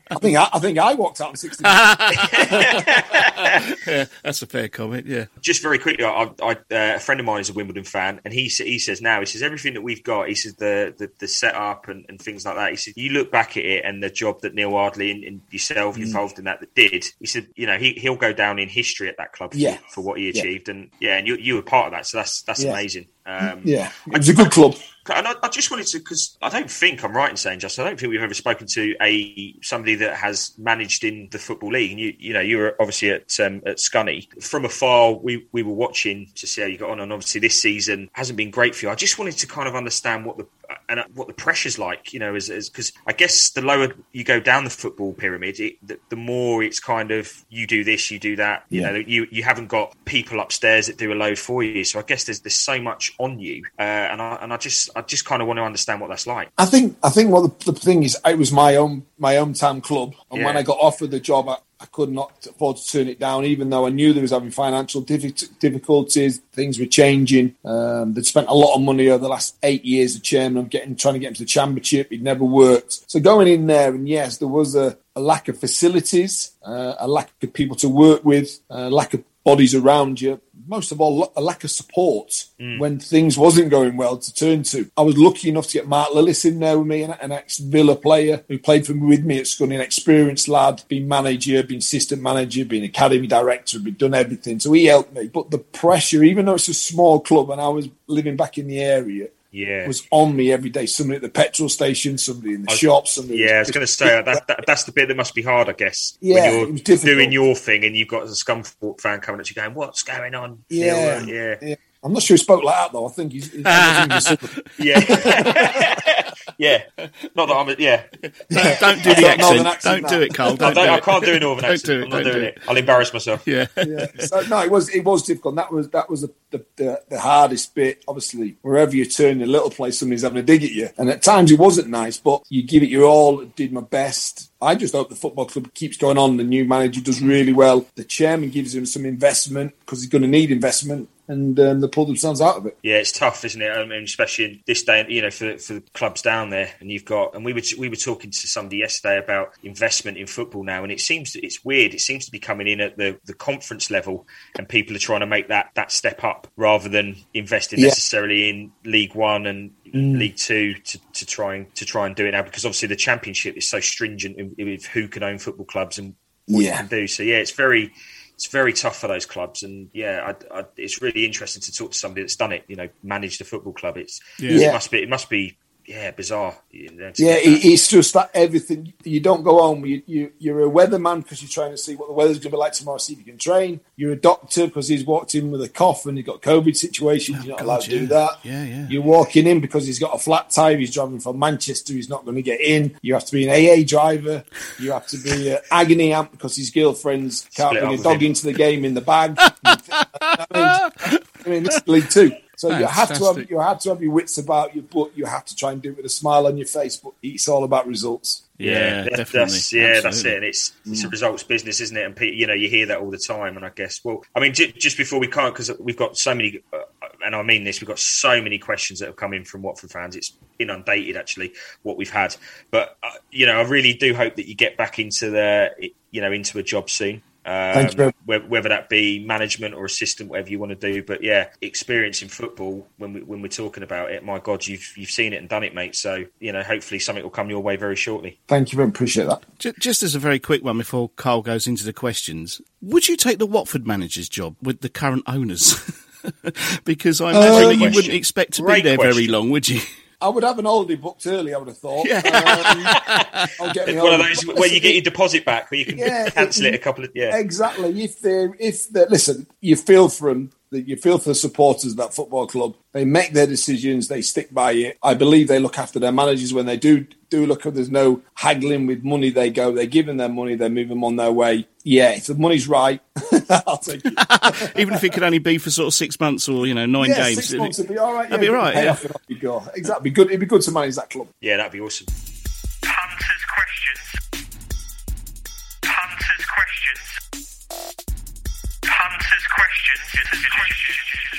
I think I, I think I walked out on 60 yeah, that's a fair comment. Yeah, just very quickly, I, I, uh, a friend of mine is a Wimbledon fan, and he he says now he says everything that we've got. He says the the, the setup and, and things like that. He said you look back at it and the job that Neil Ardley and, and yourself Mm. involved in that that did. He said you know he he'll go down in history at that club for, Yeah. for what he Yeah. achieved, and yeah, and you you were part of that, so that's that's Yeah. amazing. Um, Yeah, it's was a good club. and I, I just wanted to because I don't think I'm right in saying, Justin. I don't think we've ever spoken to a somebody that has managed in the football league. And you, you know, you were obviously at um, at Scunny from afar. We we were watching to see how you got on, and obviously this season hasn't been great for you. I just wanted to kind of understand what the and what the pressure's like. You know, is because I guess the lower you go down the football pyramid, it, the, the more it's kind of you do this, you do that. You Yeah. know, you you haven't got people upstairs that do a load for you. So I guess there's there's so much on you, uh, and I and I just I just kind of want to understand what that's like. I think I think what the, the thing is, it was my own my own hometown club, and when I got offered the job, I could not afford to turn it down, even though I knew they was having financial diffi- difficulties. Things were changing. Um, they'd spent a lot of money over the last eight years. The chairman of getting trying to get into the championship, it never worked. So going in there, and yes, there was a, a lack of facilities, uh, a lack of people to work with, a lack of bodies around you. Most of all, a lack of support mm. when things wasn't going well to turn to. I was lucky enough to get Mark Lillis in there with me, an, an ex-Villa player who played for me with me at Scunny, an experienced lad, been manager, been assistant manager, been academy director, been done everything. So he helped me. But the pressure, even though it's a small club and I was living back in the area, Yeah. was on me every day. Somebody at the petrol station, somebody in the shop, somebody. Yeah, I was going to say that, that. That's the bit that must be hard, I guess. Yeah, when you're doing your thing and you've got a Scunthorpe fan coming at you going, "What's going on?" Yeah, uh, yeah, yeah. I'm not sure he spoke like that though. I think he's. he's yeah, yeah. Not that I'm. A, yeah, Don't, don't do the accent. accent, Don't do it, Carl. I, Don't don't, do I it. can't do a northern Don't accent. do it, I'm not don't doing do it. I'll embarrass myself. Yeah. yeah. So no, it was it was difficult. And that was that was the, the, the, the hardest bit. Obviously, wherever you turn, a little place, somebody's having a dig at you, and at times it wasn't nice. But you give it your all. Did my best. I just hope the football club keeps going on. The new manager does really well. The chairman gives him some investment because he's going to need investment, and um, they pull themselves out of it. Yeah, it's tough, isn't it? I mean, especially in this day, you know, for for the clubs down there, and you've got, and we were we were talking to somebody yesterday about investment in football now, and it seems that it's weird. It seems to be coming in at the the conference level, and people are trying to make that that step up rather than investing Yeah. necessarily in League One and League Two to, to try and to try and do it now, because obviously the Championship is so stringent with who can own football clubs and what you Yeah. can do. So yeah, it's very it's very tough for those clubs, and yeah, I, I, it's really interesting to talk to somebody that's done it. You know, managed a football club. It's Yeah. it must be it must be yeah bizarre. You know, to Yeah, it, it's just that everything. You don't go home. You, you, you're a weatherman because you're trying to see what the weather's going to be like tomorrow, see if you can train. You're a doctor because he's walked in with a cough and he's got COVID situations. you're not allowed to do that. Yeah, yeah. You're walking in because he's got a flat tire. He's driving from Manchester. He's not going to get in. You have to be an AA driver. You have to be an agony amp because his girlfriend's can't Split bring a dog him. into the game in the bag. I mean, I mean, this is League Two. So you have to have you have to have your wits about you, but you have to try and do it with a smile on your face. But it's all about results. Yeah, that's- definitely. That's, yeah, that's it. And it's it's a results business, isn't it? And pe- you know, you hear that all the time. And I guess, well, I mean, j- just before we can't, because we've got so many, uh, and I mean this, we've got so many questions that have come in from Watford fans. It's inundated, actually, what we've had. But uh, you know, I really do hope that you get back into the, you know, into a job soon. Thank you very Um, whe- whether that be management or assistant, whatever you want to do, but yeah, experience in football when we when we're talking about it, my God, you've you've seen it and done it, mate. So you know, hopefully something will come your way very shortly. Thank you very much. Appreciate that. Ju- Just as a very quick one before Carl goes into the questions, would you take the Watford manager's job with the current owners? because I imagine that you Question. wouldn't expect to Great be there very long, would you? I would have an holiday booked early. I would have thought. Um, I'll get one of those where you get your deposit back, where you can Yeah, cancel it, it- a couple of yeah. Exactly. If they, if they, listen, you feel for them. You feel for the supporters of that football club. They make their decisions. They stick by it. I believe they look after their managers when they do do look. There's no haggling with money. They go. They're giving their money. They move them on their way. Yeah, if the money's right, I'll take it. Even if it could only be for sort of six months or you know nine yeah, games. six months would be all right. That'd be yeah, right, pay yeah. off and off you go. Exactly. Good. It'd be good to manage that club. Yeah, that'd be awesome.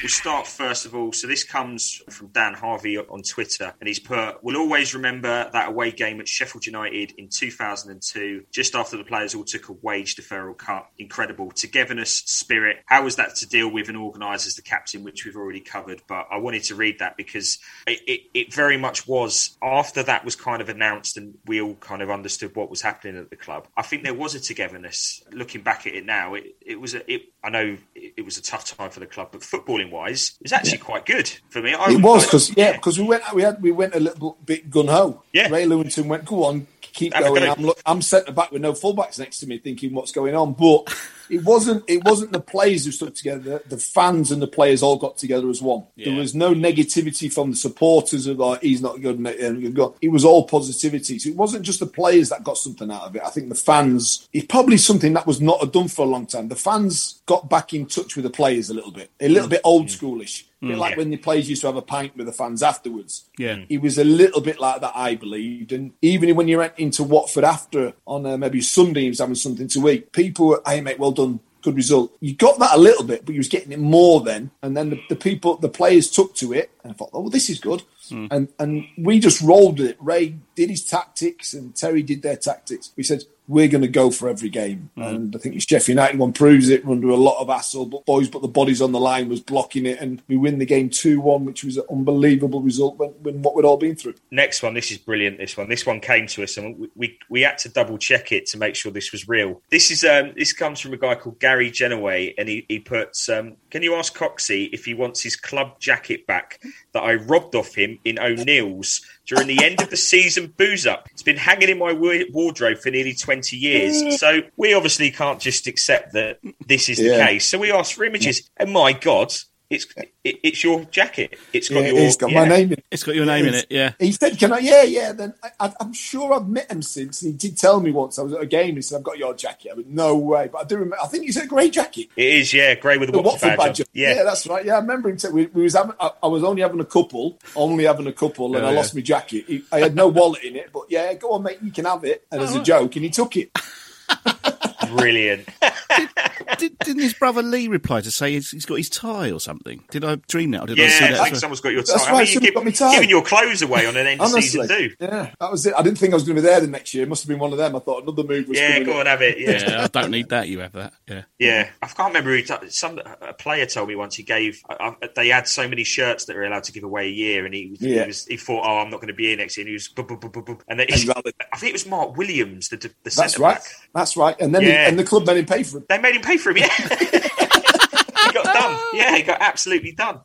We'll start first of all. So this comes from Dan Harvey on Twitter, and he's put, "We'll always remember that away game at Sheffield United in 2002, just after the players all took a wage deferral cut. Incredible togetherness, spirit. How was that to deal with and organise as the captain, which we've already covered? But I wanted to read that because it, it, it very much was after that was kind of announced, and we all kind of understood what was happening at the club. I think there was a togetherness. Looking back at it now, it, it was a. It, I know it, it was a tough time for the club, but footballing wise, it was actually quite good for me. I It was because yeah, because we went we had we went a little bit gun ho. Yeah. Ray Lewington went, go on, keep going. go. I'm look, I'm centre back with no fullbacks next to me, thinking what's going on. But it wasn't it wasn't the players who stuck together. The fans and the players all got together as one. There was no negativity from the supporters of like he's not good. and you've got- It was all positivity. So it wasn't just the players that got something out of it. I think the fans. It's probably something that was not done for a long time. The fans got back in touch with the players a little bit, a little mm. bit old schoolish. Mm. A bit mm. like when the players used to have a pint with the fans afterwards. Yeah. It was a little bit like that, I believed. And even when you went into Watford after on uh, maybe Sunday, he was having something to eat. People were, hey, mate, well done. Good result. You got that a little bit, but you was getting it more then. And then the, the people, the players took to it and I thought, oh, well, this is good. Hmm. And and we just rolled with it. Ray did his tactics and Terry did their tactics. We said, we're going to go for every game. And I think it's Sheffield United one proves it. We're under a lot of hassle, but boys, but the bodies on the line was blocking it, and we win the game two one, which was an unbelievable result when, when what we'd all been through. Next one, this is brilliant. This one, this one came to us, and we we, we had to double check it to make sure this was real. This is um, this comes from a guy called Gary Genoway, and he he puts, um, "Can you ask Coxey if he wants his club jacket back that I robbed off him in O'Neill's during the end of the season booze up? It's been hanging in my wardrobe for nearly twenty years, mm. so we obviously can't just accept that this is the Yeah. case. So we asked for images, and my God." It's it, it's your jacket. It's got Yeah, your. it's got yeah. my name in it. It's got your name in it, yeah. He said, "Can I?" Yeah, yeah. Then I, I, I'm sure I've met him since. He did tell me once. I was at a game. He said, "I've got your jacket." I went, "No way!" But I do remember. I think he said grey jacket. It is, yeah, grey with a The Watford, Watford badge. badge. on. Yeah. that's right. Yeah, I remember him. T- we, we was having. I, I was only having a couple, only having a couple, and Oh, I yeah. lost my jacket. He, I had no wallet in it, but yeah, go on, mate, you can have it. And oh, as a joke, and he took it. brilliant. Did, didn't his brother Lee reply to say he's, he's got his tie or something? Did I dream that? Or did I see Yeah, that? I think as well? someone's got your tie. That's I right, mean, you someone give, got me tie. giving your clothes away on an end of season Honestly, two. yeah, that was it. I didn't think I was going to be there the next year. It must have been one of them. I thought another move was Yeah, coming go up. on, have it. Yeah. Yeah, I don't need that. You have that. Yeah. Yeah, I can't remember. Who, t- some a player told me once he gave. I, I, they had so many shirts that were allowed to give away a year, and he, Yeah. he was he thought, "Oh, I'm not going to be here next year." And he was, and then Exactly. I think it was Mark Williams, the the That's centre right. back. That's right. And then he- Yeah. and the club made him pay for it. They made him pay for him. Yeah, he got done. Yeah, he got absolutely done.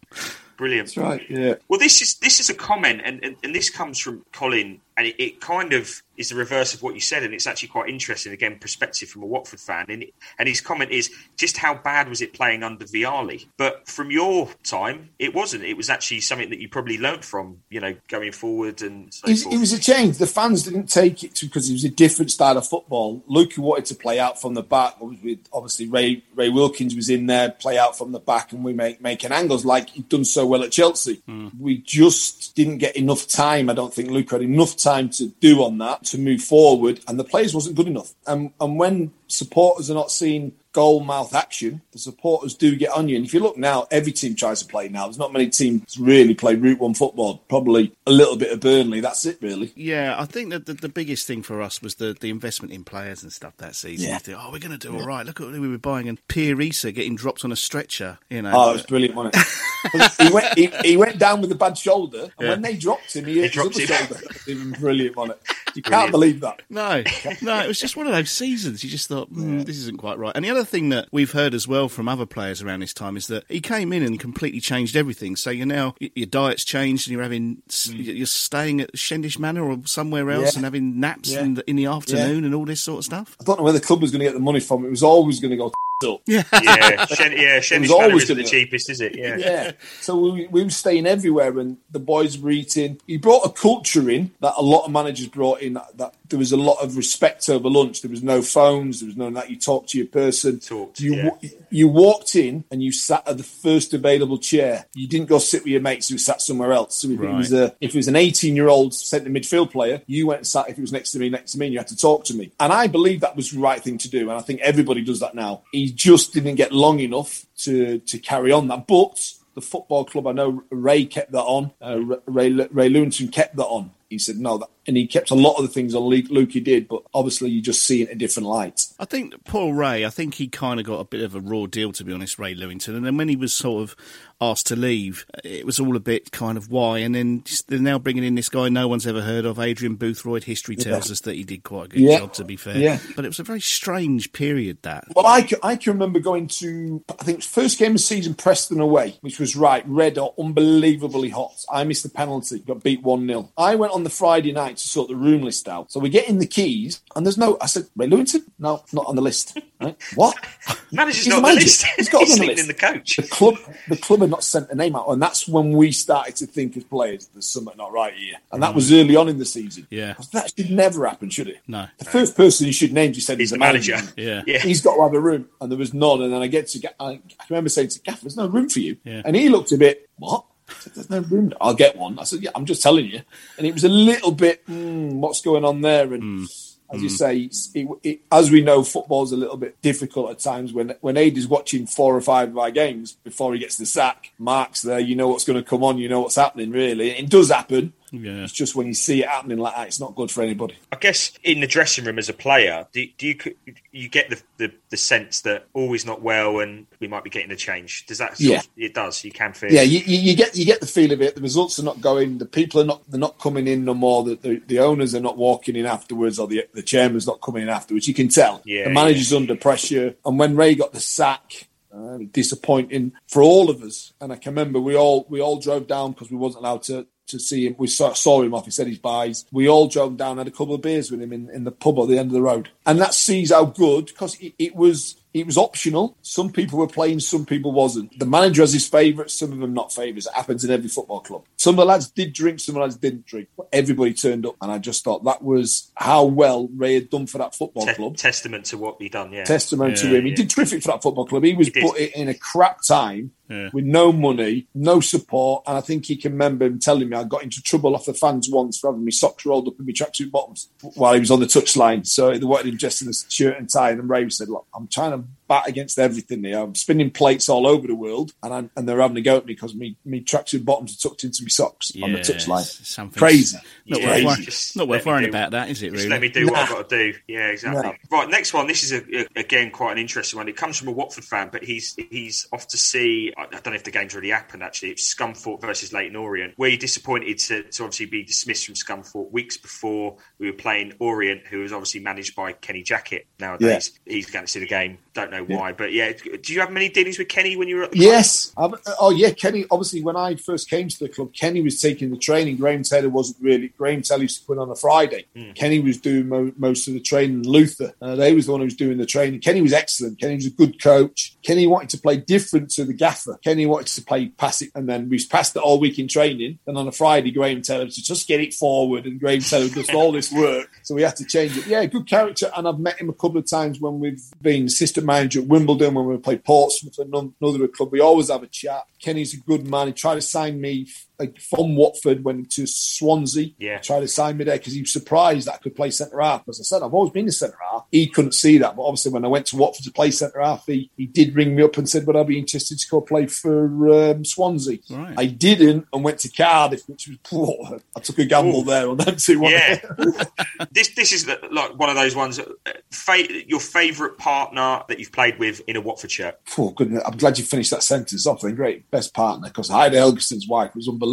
Brilliant. That's right. Yeah. Well, this is this is a comment, and, and, and this comes from Colin, and it, it kind of is the reverse of what you said, and it's actually quite interesting. Again, perspective from a Watford fan, and and his comment is just how bad was it playing under Vialli? But from your time, it wasn't. It was actually something that you probably learnt from, you know, going forward and so It was, forth. it was a change. The fans didn't take it because it was a different style of football. Luke wanted to play out from the back. With obviously Ray Ray Wilkins was in there, play out from the back, and we make making angles like he'd done so well at Chelsea. Hmm. We just didn't get enough time. I don't think Luke had enough time to do on that to move forward, and the players wasn't good enough. And and when supporters are not seeing goal mouth action, the supporters do get on you. And if you look now, every team tries to play now. There's not many teams really play Route One football. Probably a little bit of Burnley. That's it, really. Yeah, I think that the, the biggest thing for us was the, the investment in players and stuff that season. Yeah. You think, oh, we're going to do all right. Look at what we were buying, and Pierre Issa getting dropped on a stretcher. You know, Oh, it was brilliant, wasn't it? he went he, he went down with a bad shoulder, and Yeah. when they dropped him, he hit his dropped other him. shoulder. Even brilliant, wasn't it? You Brilliant. can't believe that. No, no, it was just one of those seasons. You just thought, mm, this isn't quite right. And the other thing that we've heard as well from other players around this time is that he came in and completely changed everything. So you're now, your diet's changed and you're having, s you're staying at Shendish Manor or somewhere else Mm. Yeah. and having naps Yeah. in, the, in the afternoon and all this sort of stuff. I don't know where the club was going to get the money from. It was always going to go. up. Yeah. yeah, Shen, yeah, Shen was always isn't the cheapest, is it? Yeah. Yeah. So we, we were staying everywhere, and the boys were eating. He brought a culture in that a lot of managers brought in. That, that there was a lot of respect over lunch. There was no phones. There was none that. You talked to your person. Talked, You yeah. you walked in and you sat at the first available chair. You didn't go sit with your mates who sat somewhere else. So if it was a if it was an eighteen year old centre midfield player, you went and sat. If it was next to me, next to me, and you had to talk to me. And I believe that was the right thing to do. And I think everybody does that now. He just didn't get long enough to to carry on that, but the football club. I know Ray kept that on. Uh, Ray Ray Lewington kept that on. He said no, that, and he kept a lot of the things on Luke, Luke he did, but obviously you just see it in a different light. I think Paul Ray, I think he kind of got a bit of a raw deal, to be honest, Ray Lewington. And then when he was sort of asked to leave, it was all a bit kind of why. And then just- they're now bringing in this guy no one's ever heard of, Adrian Boothroyd. History tells Yeah. us that he did quite a good Yeah. job, to be fair. Yeah. But it was a very strange period, that. Well, I can, I can remember going to, I think, first game of the season, Preston away, which was right, red hot, unbelievably hot. I missed the penalty, got beat 1 0. I went on the Friday night to sort the room list out. So we get in the keys, and there's no, I said, Ray Lewington? No, not on the list. Right? What? Manager's He's not the on the list. He's got He's on the list. in the coach. The club, the club had not sent a name out, and that's when we started to think as players, there's something not right here. And that mm. was early on in the season. Yeah. That should never happen, should it? No. The first person you should name, you said, He's is the manager. Yeah. Yeah. He's got to have a room, and there was none. And then I get to, I, I remember saying to Gaff, "There's no room for you," Yeah. and he looked a bit, "What?" Said, There's no room. I'll get one. I said, "Yeah, I'm just telling you." And it was a little bit, mm, "What's going on there?" And as you say, it, it, as we know, football's a little bit difficult at times. When when Aid is watching four or five of our games before he gets the sack, Mark's there. You know what's going to come on. You know what's happening. Really, it does happen. Yeah. It's just when you see it happening like that, it's not good for anybody. I guess in the dressing room as a player, do, do you you get the, the, the sense that always not well and we might be getting a change? Does that? Yeah. Of, it does. You can feel. Yeah, you, you, you get you get the feel of it. The results are not going. The people are not they're not coming in no more. The, the, the owners are not walking in afterwards, or the the chairman's not coming in afterwards. You can tell. Yeah, the manager's under pressure. And when Ray got the sack, uh, disappointing for all of us. And I can remember we all we all drove down because we wasn't allowed to to see him. We saw, saw him off. He said his buys. We all drove down, had a couple of beers with him in, in the pub at the end of the road, and that sees how good because it, it was it was optional. Some people were playing, some people wasn't. The manager has his favourites, some of them not favourites. It happens in every football club. Some of the lads did drink, some of the lads didn't drink. But everybody turned up, and I just thought that was how well Ray had done for that football Te- club. Testament to what he done. Yeah. Testament to him. He yeah. did terrific for that football club. He was He put in a crap time Yeah. with no money, no support, and I think he can remember him telling me I got into trouble off the fans once for having my socks rolled up in my tracksuit bottoms while he was on the touchline. So they wanted him just in a shirt and tie, and Ray said, "Look, I'm trying to of bat against everything here. I'm spinning plates all over the world, and I'm, and they're having a go at me because me me tracksuit bottoms are tucked into my socks on the touchline. something's Crazy, Not Yeah, worth, worrying, not worth worrying do- about that, is it? Really? Just let me do what I've got to do. Yeah, exactly. Nah. Right, next one. This is a, a, again quite an interesting one. It comes from a Watford fan, but he's he's off to see. I I don't know if the game's really happened. Actually, it's Scunthorpe versus Leyton Orient. Were you disappointed to, to obviously be dismissed from Scunthorpe weeks before we were playing Orient, who was obviously managed by Kenny Jackett nowadays? He's going to see the game. Don't know why, but yeah. Do you have many dealings with Kenny when you were at the? Yes. I've- oh, yeah. Kenny, obviously, when I first came to the club, Kenny was taking the training. Graham Taylor wasn't really. Graham Taylor used to put on a Friday. Kenny was doing mo- most of the training. Luther, uh, they was the one who was doing the training. Kenny was excellent. Kenny was a good coach. Kenny wanted to play different to the gaffer. Kenny wanted to play pass it, and then we passed it all week in training. And on a Friday, Graham Taylor said, just get it forward. And Graham Taylor does all this work. So we had to change it. Yeah, good character. And I've met him a couple of times when we've been assistant manager at Wimbledon, when we played Portsmouth, another club. We always have a chat. Kenny's a good man. He tried to sign me like from Watford went to Swansea. Yeah. Tried to sign me there because he was surprised that I could play centre half. As I said, I've always been a centre half. He couldn't see that, but obviously when I went to Watford to play centre half, he, he did ring me up and said, "Would I be interested to go play for um, Swansea?" Right. I didn't and went to Cardiff, which was poor. I took a gamble there on them two. Yeah. this this is the- like one of those ones. uh, Fa- your favourite partner that you've played with in a Watford shirt. Oh, goodness. I'm glad you finished that sentence off. Then great, best partner because Heidar Helguson's wife was unbelievable.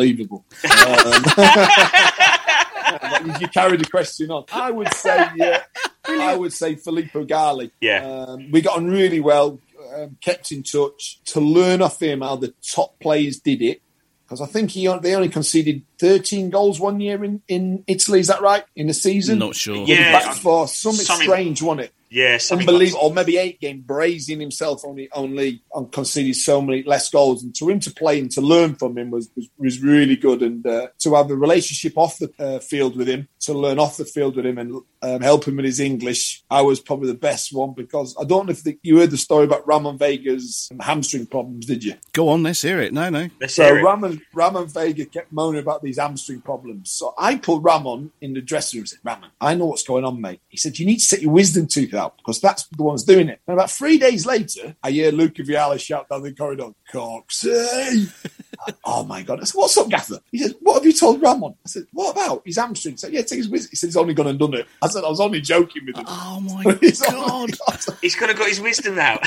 Um, you, you carried the question on. I would say, yeah, I would say Filippo Galli. Yeah. Um, we got on really well, um, kept in touch to learn off him how the top players did it. Because I think he they only conceded 13 goals one year in, in Italy. Is that right? In the season? Not sure. Yeah, the back four. Something, something- strange, wasn't it? Yeah, something Unbelievable, or maybe eight game, brazing himself only only on conceded so many less goals, and to him to play and to learn from him was was, was really good, and uh, to have a relationship off the uh, field with him, to learn off the field with him, and um, help him with his English, I was probably the best one because I don't know if the, you heard the story about Ramon Vega's hamstring problems, did you? Go on, let's hear it. No, no. Let's So hear it. Ramon, Ramon Vega kept moaning about these hamstring problems. So I pulled Ramon in the dressing room and said, Ramon, I know what's going on, mate. He said, you need to set your wisdom tooth out because that's the one's doing it. And about three days later, I hear Luca Vialli shout down the corridor, Coxey. oh my God. I said, what's up, Gaffer? He said, what have you told Ramon? I said, what about his hamstring? He said, yeah, take his wisdom. He said, he's only gone and done it. I said, I was only joking with him. Oh my He's god! only- He's gonna got his wisdom out.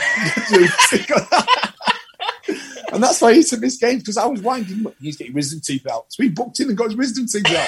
and that's why he took this game because I was winding him up. He's getting wisdom teeth out. So he booked in and got his wisdom teeth out.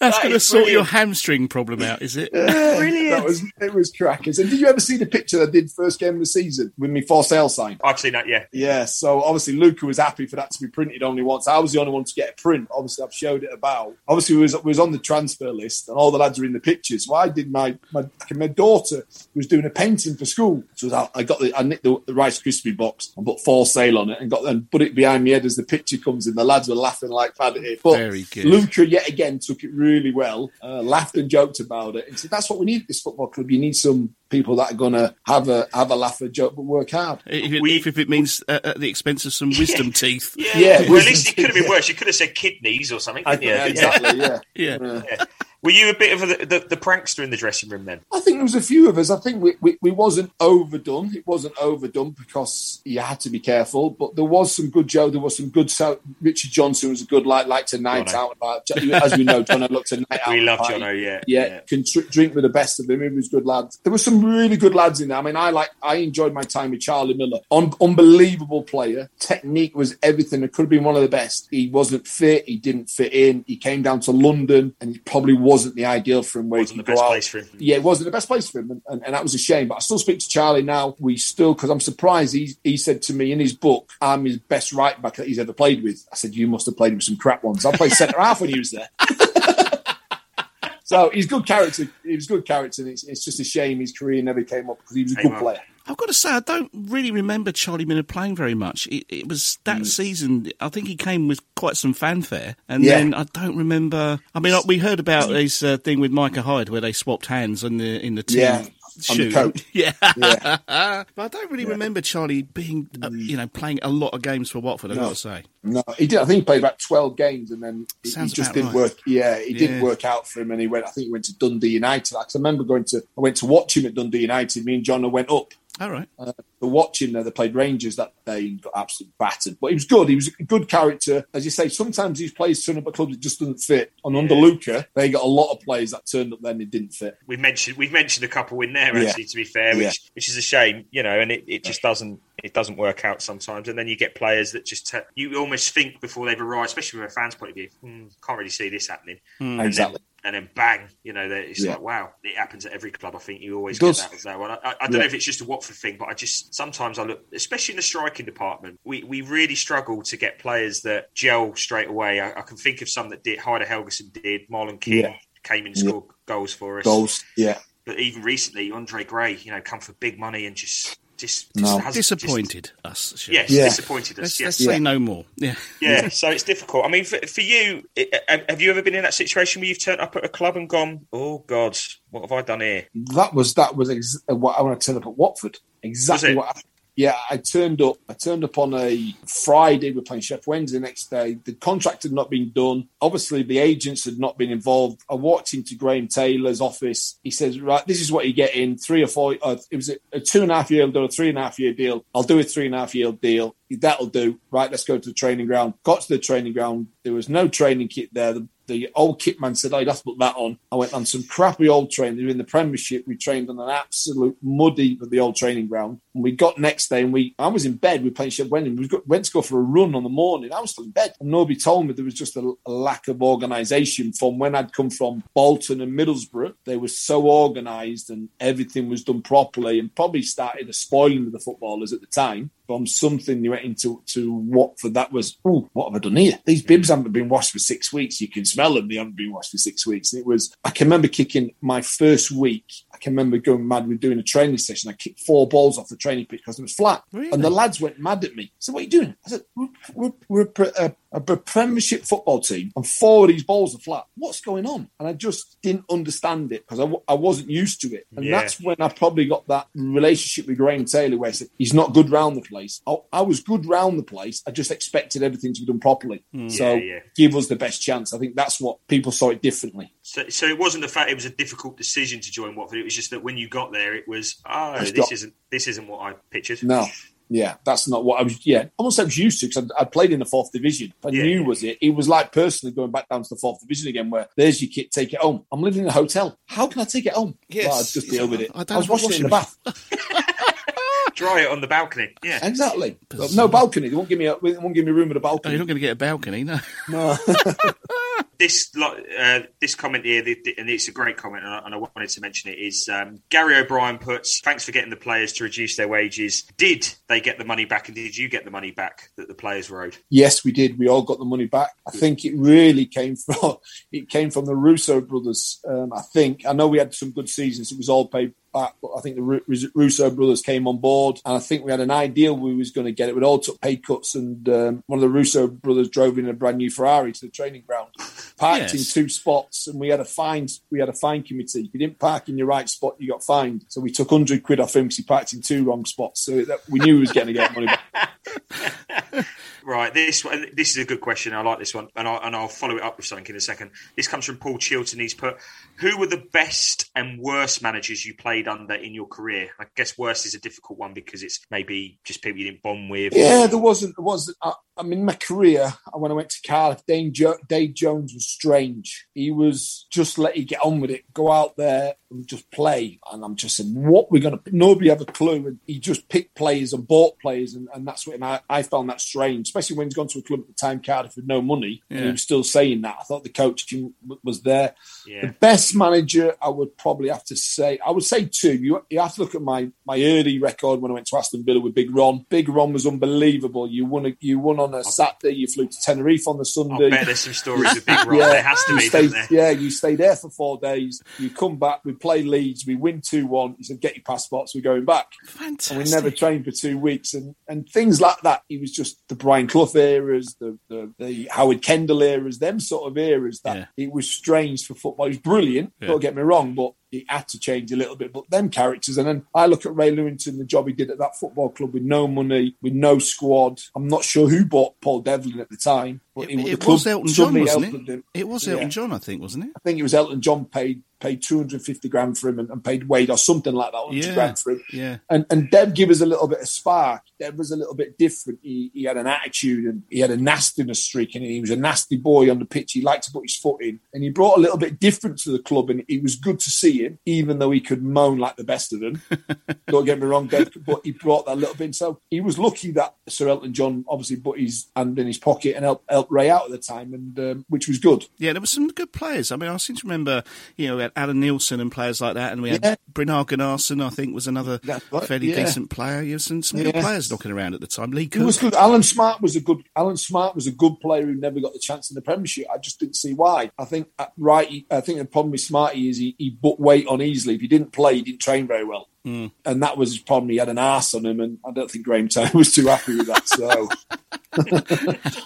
That's That going to is sort your hamstring problem out, is it? Brilliant. That was it was crackers. And did you ever see the picture I did first game of the season with me for sale sign? I've seen that. Yeah, Yeah, so obviously Luca was happy for that to be printed only once. I was the only one to get a print. Obviously, I've showed it about. Obviously, we was we was on the transfer list, and all the lads were in the pictures. So I did my my my daughter was doing a painting for school, so I, I got the I nicked the, the Rice Krispie box and put for sale on it, and got and put it behind my head as the picture comes in. The lads were laughing like mad at it. But Very good. Luca yet again took it really well, uh, laughed and joked about it, and said, "That's what we need at this football club. You need some." People that are gonna have a have a laugh, a joke, but work hard. If it, We- if, if it means uh, at the expense of some wisdom teeth. yeah. Yeah, well, at least it could have been worse. You could have said kidneys or something. I, couldn't you? yeah, exactly. Yeah. Yeah. Yeah. Were you a bit of a, the, the prankster in the dressing room then? I think there was a few of us. I think we, we, we wasn't overdone. It wasn't overdone because you had to be careful. But there was some good Joe. There was some good. So Richard Johnson was a good like liked a night Jono. out. Like, as we know, Jono looked a night out. We love. Jono, yeah. yeah, Yeah. can tr- drink with the best of them. He was good lads. There were some really good lads in there. I mean, I like I enjoyed my time with Charlie Miller. Un- unbelievable player. Technique was everything. It could have been one of the best. He wasn't fit. He didn't fit in. He came down to London, and he probably wasn't the ideal for him. Where Wasn't he the best go out. place for him. Yeah, it wasn't the best place for him, and, and, and that was a shame. But I still speak to Charlie now. We still, because I'm surprised. He he said to me in his book, "I'm his best right back that he's ever played with." I said, "You must have played with some crap ones." I played centre half when he was there. so he's good character. He was good character. And it's, it's just a shame his career never came up because he was a good player. I've got to say, I don't really remember Charlie Miller playing very much. It, it was that season. I think he came with quite some fanfare, and Yeah. then I don't remember. I mean, we heard about this uh, thing with Micah Hyde where they swapped hands on the in the team. Yeah, on the shoe. coat. Yeah. Yeah. but I don't really remember Charlie being, uh, you know, playing a lot of games for Watford. I've No. got to say. No, he did. I think he played about twelve games, and then it, Sounds just didn't right. work. Yeah, it didn't work out for him, and he went. I think he went to Dundee United. I remember going to, I went to watch him at Dundee United. Me and John went up All right. uh, to watch him there. They played Rangers that day and got absolutely battered. But he was good. He was a good character. As you say, sometimes these players turn up at clubs that just doesn't fit. And under Luca, they got a lot of players that turned up then they didn't fit. We mentioned we've mentioned a couple in there Yeah. actually. To be fair, which Yeah. which is a shame, you know, and it, it just doesn't it doesn't work out sometimes. And then you get players that just te- you almost think before they've arrived, especially from a fan's point of view, hmm, can't really see this happening. And Exactly. Then, and then bang, you know, that it's Yeah. like wow, it happens at every club. I think you always get that, that one. I, I don't Yeah. know if it's just a Watford thing, but I just sometimes I look, especially in the striking department, we, we really struggle to get players that gel straight away. I, I can think of some that did. Heidar Helguson did. Marlon King Yeah. came in and scored goals for us Goals. Yeah. but even recently, Andre Gray, you know, come for big money and just just, just No. has Disappointed us. Just, Shall yes. Yeah. disappointed us. Let's, yes, let's say no more. Yeah. yeah. So it's difficult. I mean, for, for you, i- have you ever been in that situation where you've turned up at a club and gone, "Oh God, what have I done here?" That was that was ex- what I want to turn up at Watford. Exactly what. I, yeah, I turned up. I turned up on a Friday. We're playing Sheff Wednesday the next day. The contract had not been done. Obviously, the agents had not been involved. I walked into Graham Taylor's office. He says, "Right, this is what you get in three or four. Uh, it was a, a two and a half year deal, a three and a half year deal. I'll do a three and a half year deal. That'll do. Right, let's go to the training ground. Got to the training ground. There was no training kit there. The, the old kit man said, "Oh, you'd have to put that on." I went on some crappy old training. In the Premiership. We trained on an absolute muddy of the old training ground. And we got next day, and we I was in bed. We playing Sheffield Wednesday. We got, went to go for a run on the morning. I was still in bed, and nobody told me there was just a, a lack of organisation from when I'd come from Bolton and Middlesbrough. They were so organised, and everything was done properly, and probably started a spoiling of the footballers at the time from something you went into to Watford that was, oh, what have I done here? These bibs haven't been washed for six weeks. You can smell them. They haven't been washed for six weeks. And it was, I can remember kicking my first week. I can remember going mad with doing a training session. I kicked four balls off the training pitch because it was flat. Really? And the lads went mad at me. So what are you doing? I said, we're, we're, we're a, a, premiership football team and four of these balls are flat. What's going on? And I just didn't understand it because I, w- I wasn't used to it. And Yeah. that's when I probably got that relationship with Graham Taylor where said, he's not good round the place. I, I was good round the place. I just expected everything to be done properly. Hmm. So Yeah, give us the best chance. I think that's what people saw it differently. So, so it wasn't the fact it was a difficult decision to join Watford. It was just that when you got there, it was, oh, this isn't this isn't what I pictured. No. Yeah, that's not what I was. Yeah, almost I was used to because I, I played in the fourth division. I Yeah. knew was it. It was like personally going back down to the fourth division again, where there's your kit, take it home. I'm living in a hotel. How can I take it home? Yes. Well, I'd just deal with it. I I, don't was have washing it in the bath. Dry it on the balcony. Yeah. exactly. No balcony. They won't give me. A, they won't give me room with a balcony. you're not going to get a balcony, no. No. this uh, this comment here, and it's a great comment, and I, and I wanted to mention it. Is um, Gary O'Brien puts, "Thanks for getting the players to reduce their wages. Did they get the money back, and did you get the money back that the players were owed?" Yes, we did. We all got the money back. I think it really came from it came from the Russo brothers. Um, I think I know we had some good seasons. It was all paid back, but I think the Russo brothers came on board, and I think we had an idea we was going to get it. We all took pay cuts, and um, one of the Russo brothers drove in a brand new Ferrari to the training ground, parked Yes. in two spots, and we had a fine. We had a fine committee. If you didn't park in your right spot, you got fined. So we took hundred quid off him because he parked in two wrong spots. So that we knew he was going to get money back. Right, this one, this is a good question. I like this one, and, I, and I'll follow it up with something in a second. This comes from Paul Chilton. He's put, "Who were the best and worst managers you played under in your career?" I guess worst is a difficult one because it's maybe just people you didn't bond with. Yeah, there wasn't. There wasn't. I, I mean, my career when I went to Cardiff, Dave, jo- Dave Jones was strange. He was just let you get on with it, go out there and just play. And I'm just saying, what we're going to. Nobody had a clue, and he just picked players and bought players, and, and that's what and I, I found that strange, especially when he's gone to a club at the time, Cardiff, with no money, and he was still saying that. I thought the coaching was there. Yeah. The best manager, I would probably have to say, I would say two. You, you have to look at my my early record when I went to Aston Villa with Big Ron. Big Ron was unbelievable. You won a, you won on a Saturday. You flew to Tenerife on the I Sunday. bet there's some stories with Big Ron. There has to you be, stayed, there? Yeah, you stay there for four days. You come back. We play Leeds. We win two one. He said, "Get your passports. We're going back." Fantastic. And we never trained for two weeks, and and things like that. He was just the Brian Clough eras, the the, the Howard Kendall eras, them sort of eras. That it was strange for football. He was brilliant. Yeah. Don't get me wrong, but he had to change a little bit. But them characters, and then I look at Ray Lewington, the job he did at that football club with no money, with no squad. I'm not sure who bought Paul Devlin at the time, but It, it was Elton John, wasn't it? It was Yeah. Elton John, I think, wasn't it? I think it was Elton John paid paid 250 grand for him and, and paid Wade or something like that, 100 Yeah, grand for him. yeah. And and Dev gave us a little bit of spark. Dev was a little bit different. He, he had an attitude and he had a nastiness streak and he was a nasty boy on the pitch. He liked to put his foot in and he brought a little bit different to the club and it was good to see him, even though he could moan like the best of them. Don't get me wrong, Dev, but he brought that little bit. So he was lucky that Sir Elton John obviously put his hand in his pocket and helped, helped Ray out at the time, and um, which was good. Yeah, there were some good players. I mean, I seem to remember, you know, had Allan Nielsen and players like that, and we had Yeah. Gunnarsson, I think, was another right, fairly yeah. decent player. You have some, some good players knocking around at the time. Lee Cook. was good. Allan Smart was a good. Allan Smart was a good player who never got the chance in the Premiership. I just didn't see why. I think uh, right. I think the problem with Smarty is he, he put weight on easily. If he didn't play, he didn't train very well, Mm. and that was his problem. He had an arse on him, and I don't think Graham Taylor was too happy with that. So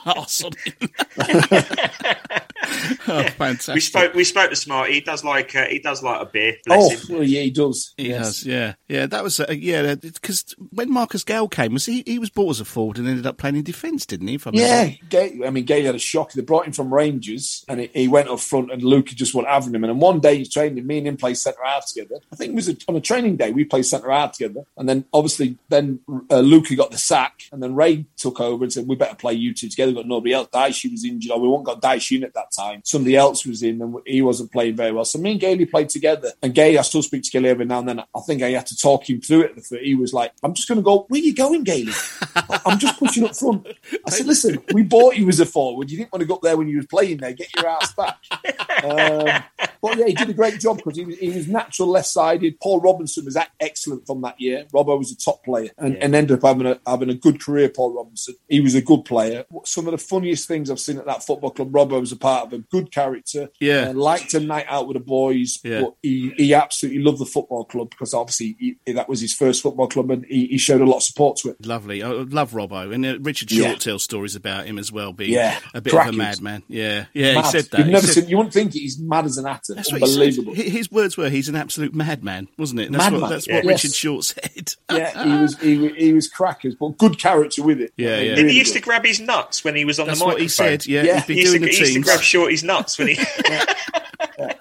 Arse on him. oh, fantastic. We spoke. We spoke to Smart. He does like. Uh, he does like a beer. oh well, yeah, he does. He Yes. has, yeah, yeah. That was, uh, yeah, because when Marcus Gayle came, was he? He was bought as a forward and ended up playing in defence, didn't he? If I remember Yeah, right? Gay, I mean, Gay had a shock. They brought him from Rangers, and he, he went up front, and Luca just wasn't having him. And one day he's training, me and him play centre half together. I think it was a, on a training day we played centre half together, and then obviously then uh, Luca got the sack, and then Ray took over and said we better play you two together. We've got nobody else. Dyche was injured, or we won't got Dyche in at that time. Somebody else was in, and he wasn't playing very well. So me and Gailey played together, and Gay, I still speak to Gailey every now and then. I think I had to talk him through it. He was like, "I'm just going to go. Where you going, Gailey? I'm just pushing up front." I said, "Listen, we bought you as a forward. You didn't want to go up there when you was playing there. Get your ass back." Um, but yeah, he did a great job because he was, he was natural left sided. Paul Robinson was excellent from that year. Robbo was a top player and, and ended up having a having a good career. Paul Robinson, he was a good player. Some of the funniest things I've seen at that football club. Robbo was a part of a good character. Yeah. uh, liked a night out with the boys. Yeah. But he, he absolutely loved the football club because obviously he, that was his first football club and he, he showed a lot of support to it. Lovely. I love Robbo. And uh, Richard Yeah. Short tells stories about him as well, being Yeah. a bit Cracking. of a madman. Yeah, yeah, Mad. he said that. You've He never said- seen. You wouldn't think. He's mad as an atom. That's what he said. Unbelievable. His words were, "He's an absolute madman," wasn't it? And that's Madman. what that's Yeah. what Yes. Richard Short said. yeah, he was he, he was crackers, but good character with it. Yeah, yeah. Did he used to grab his nuts when he was on That's the what microphone? he said. Yeah, Yeah. he'd been He used, doing to, the he used to grab Shorty's nuts when he.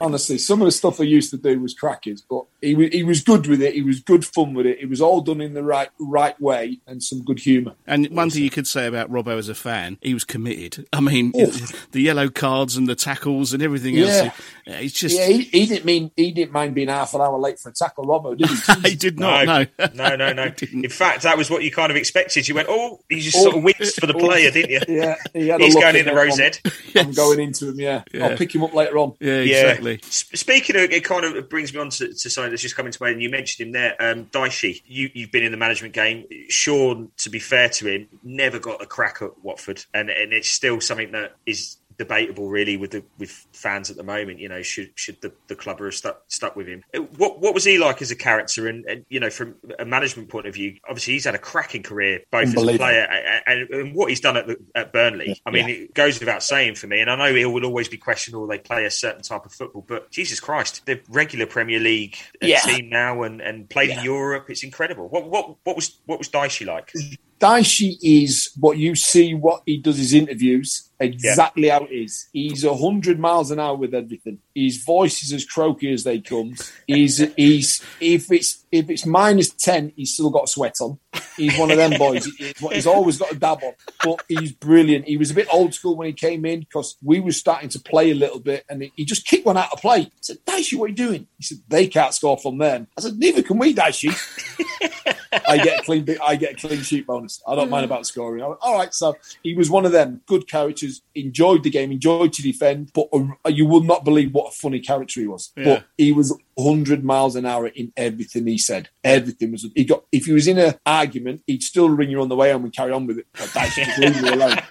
Honestly, some of the stuff they used to do was crackers, but he was, he was good with it. He was good fun with it. It was all done in the right right way and some good humour. And one thing you could say about Robbo as a fan, he was committed. I mean, Oof. the yellow cards and the tackles and everything Yeah. else. Yeah, He's just yeah, he, he didn't mean he didn't mind being half an hour late for a tackle, Robbo, did he? he did not. No, no, no, no. In fact, that was what you kind of expected. You went, oh, he just Oh. sort of oh. winced for the oh. player, didn't you? Yeah, he had a He's look going in the that rose one. head. I'm going into him. Yeah. Yeah. I'll pick him up later on. Yeah, exactly. Speaking of, it kind of brings me on to, to something that's just coming to mind. And you mentioned him there, um, Dyche. You, you've been in the management game. Sean, to be fair to him, never got a crack at Watford, and and it's still something that is debatable, really, with the with fans at the moment. You know, should should the, the club have stuck stuck with him? Uh, What what was he like as a character? And, and you know, from a management point of view, obviously he's had a cracking career, both as a player and, and, and what he's done at, the, at Burnley. I mean, Yeah. it goes without saying for me. And I know it will always be questioned or They play a certain type of football, but Jesus Christ, the regular Premier League Yeah. team now and, and played in Europe. It's incredible. What what what was what was Dyche like? Dyche is what you see, what he does his interviews, exactly how it is. He's a hundred miles an hour with everything. His voice is as croaky as they come. He's he's if it's if it's minus ten, he's still got sweat on. He's one of them boys. He's, always got a dab on, but he's brilliant. He was a bit old school when he came in because we were starting to play a little bit, and he, he just kicked one out of play. I said, Dyche, what are you doing? He said, they can't score from them. I said, neither can we, Dyche. I get a clean I get a clean sheet bonus. I don't mind about scoring. Went, All right, so he was one of them good characters. Enjoyed the game, enjoyed to defend, but uh, you will not believe what a funny character he was. Yeah. But he was 100 miles an hour in everything he said. Everything was. He got. If he was in an argument, he'd still ring you on the way home and carry on with it. But That's just leave alone.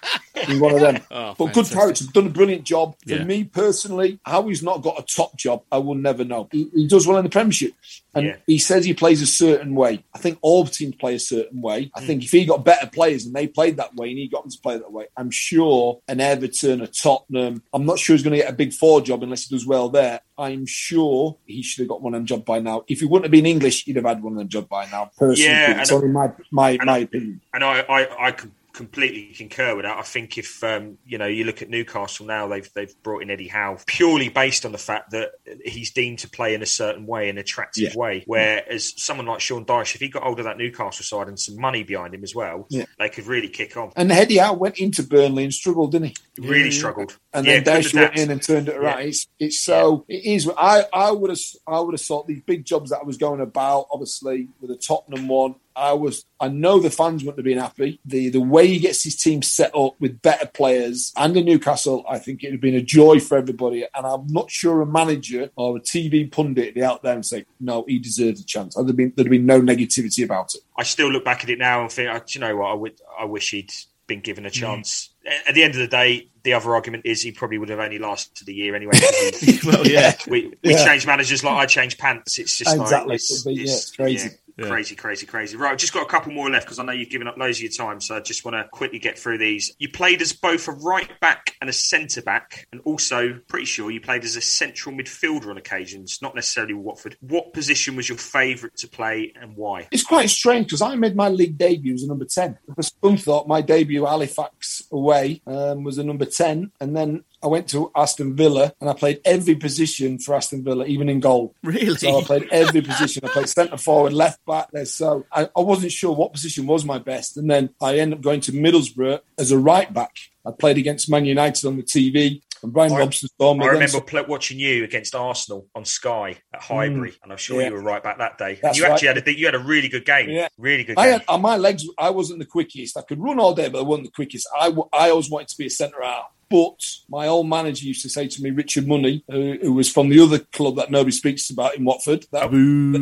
He's one of them. Oh, but good fantastic. character, done a brilliant job. For Yeah. me personally, how he's not got a top job, I will never know. He, he does well in the Premiership, and Yeah. he says he plays a certain way. I think all teams play a certain way. I Mm. think if he got better players and they played that way and he got them to play that way, I'm sure an Everton, a Tottenham, I'm not sure he's going to get a big four job unless he does well there. I'm sure he should have got one them job by now. If he wouldn't have been English, he'd have had one them job by now. Personally, Yeah, it's only my my, my opinion. And I, I, I completely concur with that. I think if um, you know you look at Newcastle now, they've they've brought in Eddie Howe purely based on the fact that he's deemed to play in a certain way, an attractive Yeah. way. Whereas someone like Sean Dyche, if he got hold of that Newcastle side and some money behind him as well, Yeah. they could really kick on. And Eddie Howe went into Burnley and struggled, didn't he? Really struggled, and Yeah, then couldn't went in and turned it around. It's, it's so it is. I I would have I would have thought these big jobs that I was going about, obviously with the Tottenham one. I was I know the fans wouldn't have been happy. The the way he gets his team set up with better players and in Newcastle, I think it would have been a joy for everybody. And I'm not sure a manager or a TV pundit would be out there and say no, he deserves a chance. There'd have been there'd been no negativity about it. I still look back at it now and think, do you know what? I would, I wish he'd been given a Mm. chance. At the end of the day, the other argument is he probably would have only lasted a year anyway. Well, yeah. we we Yeah. change managers like I change pants. It's just Exactly. like it's, yeah, it's crazy. yeah, Crazy, crazy, crazy. Right, I've just got a couple more left because I know you've given up loads of your time, so I just want to quickly get through these. You played as both a right back and a centre back, and also pretty sure you played as a central midfielder on occasions, not necessarily Watford. What position was your favourite to play and why? It's quite strange because I made my league debut as a number 10. For some thought my debut Halifax away um, was a number 10. And then I went to Aston Villa and I played every position for Aston Villa, even in goal. Really? So I played every position. I played centre forward, left back there. So I, I wasn't sure what position was my best. And then I ended up going to Middlesbrough as a right back. I played against Man United on the TV and Brian I- Robson saw me. I remember pl- watching you against Arsenal on Sky at Highbury, and I'm sure Mm. Yeah. you were right back that day. That's you actually right. had a you had a really good game, Yeah. really good I game. had on my legs. I wasn't the quickest. I could run all day, but I wasn't the quickest. I, I always wanted to be a centre half. But my old manager used to say to me, Richard Money, who, who was from the other club that nobody speaks about in Watford. That,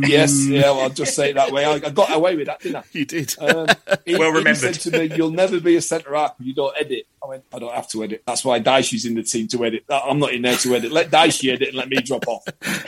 yes, yeah, well, I'll just say it that way. I, I got away with that, didn't I? You did. Um, he, Well he remembered. said to me, "You'll never be a centre half if you don't edit." I went, "I don't have to edit. That's why Dyche's in the team to edit. I'm not in there to edit. Let Dyche edit and let me drop off."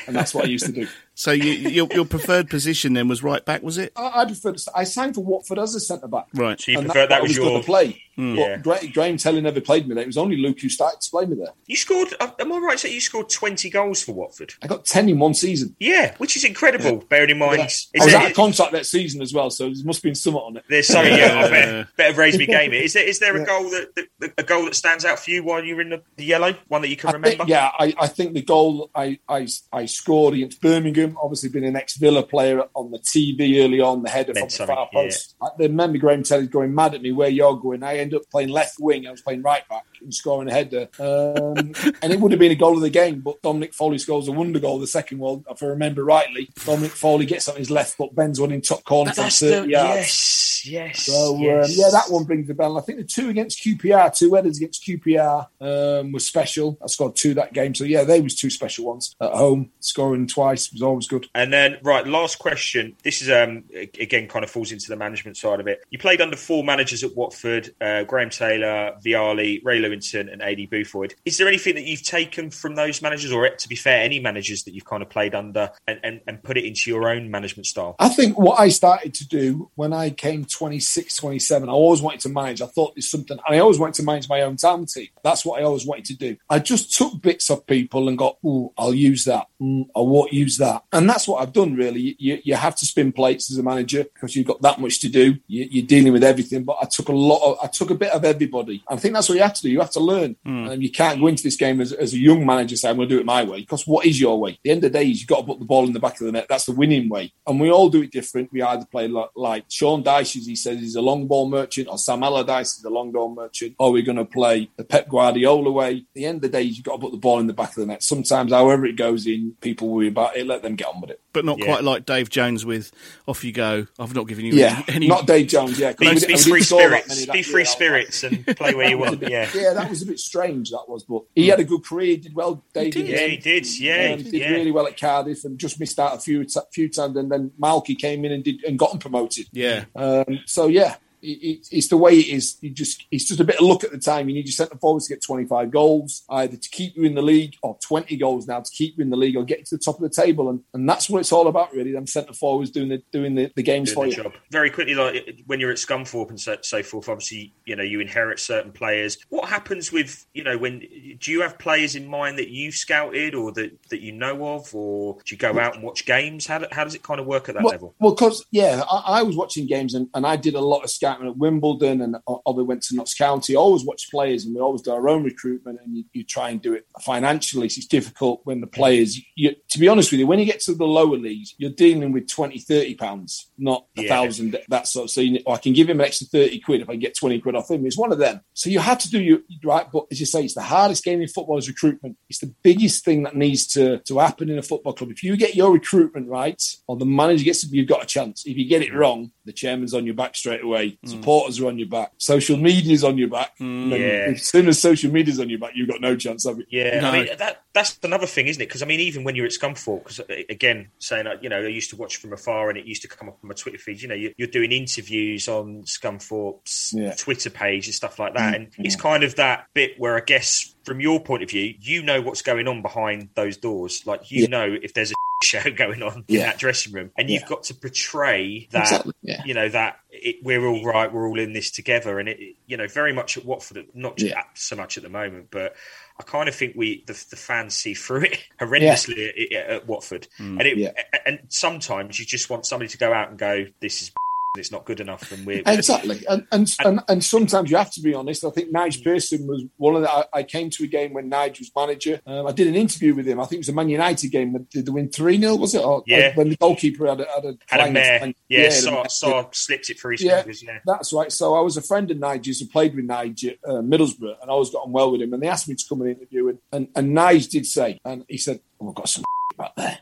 And that's what I used to do. So you, your, your preferred position then was right back, was it? I, I prefer. To, I signed for Watford as a centre back. Right. so you and preferred that, that was good your to play. Yeah. But Gra- Graham Telly never played me there. It was only Luke who started to play me there. You scored. uh, Am I right? So you scored 20 goals for Watford. I got 10 in one season. Yeah, which is incredible. Bearing in mind, Yeah. is I was there- out of contract that season as well, so there must have been something on it. there's something. Yeah, I better, better raise me game. Here. Is there is there a goal that, that a goal that stands out for you while you're in the, the yellow? One that you can I remember? think, yeah, I, I think the goal I, I, I scored against Birmingham, obviously being an ex Villa player on the TV early on, the header from the far post. I remember Graham Telly going mad at me where you're going. I ended up playing left wing, I was playing right back and scoring a header. Um, and it would have been a goal of the game, but Dominic Foley scores a wonder goal, the second one, if I remember rightly. Dominic Foley gets on his left foot, bends one in top corner from That's 30 the yards. yes, yes. So yes. Um, yeah, that one brings the bell. I think the two against QPR, two headers against QPR, um, was special. I scored two that game, so yeah, they was two special ones at home. Scoring twice was always good. And then, right, last question. This is um again kind of falls into the management side of it. You played under four managers at Watford: uh, Graham Taylor, Vialli, Ray Lewington, and Aidy Boothroyd. Is there anything that you've taken from those managers, or to be fair, any managers that you've kind of played under and, and, and put it into your own management style? I think what I started to do when I came 26, 27, I always wanted to manage. I thought there's something, and I always wanted to manage my own town team. That's what I always wanted to do. I just took bits of people and got, oh, I'll use that. Mm, I won't use that. And that's what I've done, really. You, you have to spin plates as a manager because you've got that much to do. You, you're dealing with everything. But I took a lot of, I took a bit of everybody. I think that's what you have to do. You have to learn. Mm. And you can't go into this game as, as a young manager saying, I'm going to do it my way. Because what is your way? At the end of the day, you've got to put the ball in the back of the net. That's the winning way. And we all do it different. We either play like, like Sean Dyche, as he says, he's a long ball merchant, or Sam Allardyce is a long ball merchant, or we're going to play the Pep Guardiola way. At the end of the day, you've got to put the ball in the back of the net. Sometimes, however it goes in, people worry about it. Let them get on with it. But not Yeah. quite like Dave Jones with "Off you go." I've not given you Yeah, any. not Dave Jones. Yeah, 'cause Be, we be free didn't saw that spirits. Be year. free That was spirits and play where you want. Yeah. yeah, that was a bit strange. That was, but he had a good career. He did well. Dave did. Yeah, he did. Yeah, um, did yeah. really well at Cardiff and just missed out a few t- few times. And then Malky came in and did and got him promoted. Yeah. Um, so yeah, it, it, it's the way it is. You just it's just a bit of luck at the time. You need your centre forwards to get 25 goals, either to keep you in the league, or 20 goals now to keep you in the league, or get you to the top of the table. And, and that's what it's all about, really. Them centre forwards doing the doing the, the games doing for the you. job. Very quickly, like when you're at Scunthorpe and so, so forth, obviously, you know, you inherit certain players. What happens with, you know, when do you have players in mind that you've scouted or that, that you know of, or do you go out and watch games? How, how does it kind of work at that well, level? Well, because yeah, I, I was watching games and, and I did a lot of scouting at Wimbledon and we went to Notts County. Always watch players and we always do our own recruitment and you, you try and do it financially. So it's difficult when the players, you, to be honest with you, when you get to the lower leagues, you're dealing with 20, 30 pounds, not a Yeah. thousand. That sort of, so you, I can give him an extra 30 quid if I get 20 quid off him. It's one of them. So you have to do your right. But as you say, it's the hardest game in football is recruitment. It's the biggest thing that needs to, to happen in a football club. If you get your recruitment right or the manager gets, it you've got a chance. If you get it mm. wrong, the chairman's on your back straight away. Mm. Supporters are on your back. Social media's on your back. Mm. And then Yeah. As soon as social media's on your back, you've got no chance of it. Yeah, No. I mean that that's another thing, isn't it? Because I mean, even when you're at Scunthorpe, because uh, again, saying that you know, I used to watch from afar, and it used to come up on my Twitter feed. You know, you're, you're doing interviews on Scunthorpe's Yeah. Twitter page and stuff like that, mm. and Mm. it's kind of that bit where I guess, from your point of view, you know what's going on behind those doors. Like you Yeah. know if there's a show going on in that dressing room, and you've Yeah. got to portray that. Exactly, yeah. You know that it, we're all right, we're all in this together, and it, it- you know, very much at Watford, not just Yeah. so much at the moment, but I kind of think we the, the fans see through it horrendously at, at Watford, mm. and it, Yeah. and sometimes you just want somebody to go out and go, "This is it's not good enough," and we're Exactly, and and, and and sometimes you have to be honest. I think Nigel Pearson was one of the. I, I came to a game when Nigel was manager. Um, I did an interview with him. I think it was a Man United game. Did they win three 0 Was it? Or, Yeah. When the goalkeeper had a had a, had a mare, flying- yeah, the Sarr, Sarr slipped it for his Yeah, fingers, yeah. that's right. So I was a friend of Nigel's who played with Nigel uh, Middlesbrough, and I always got on well with him. And they asked me to come and interview, and and, and Nigel did say, and he said, oh, "I've got some back there.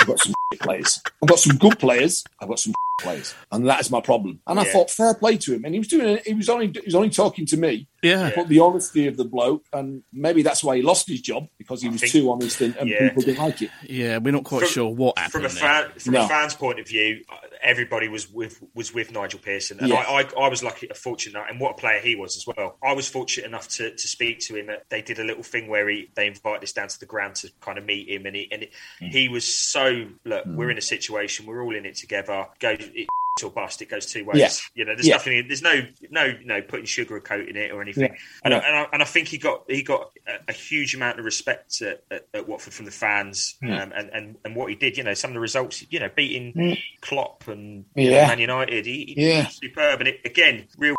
I've got some players. I've got some good players. I've got some players, and that is my problem." And I thought, fair play to him, and he was doing it. He was only he was only talking to me. Yeah. But the honesty of the bloke, and maybe that's why he lost his job because he was think- too honest, and, and yeah. people didn't like it. Yeah, we're not quite From- sure what happened from a fan from No. a fan's point of view, everybody was with was with Nigel Pearson, and Yeah. I, I I was lucky, fortunate, and what a player he was as well. I was fortunate enough to, to speak to him. They did a little thing where he they invited us down to the ground to kind of meet him, and he and it, Mm. he was so look. We're in a situation, we're all in it together. Go. It, or bust. It goes two ways. Yeah. You know, there's Yeah. nothing. There's no, no, you know, putting sugar coat in it or anything. Yeah. And. I, and, I, and I think he got he got a, a huge amount of respect at, at, at Watford from the fans, Yeah. um, and, and and what he did. You know, some of the results. You know, beating Mm. Klopp and. Man United. He, he Yeah. was superb. And it, again, real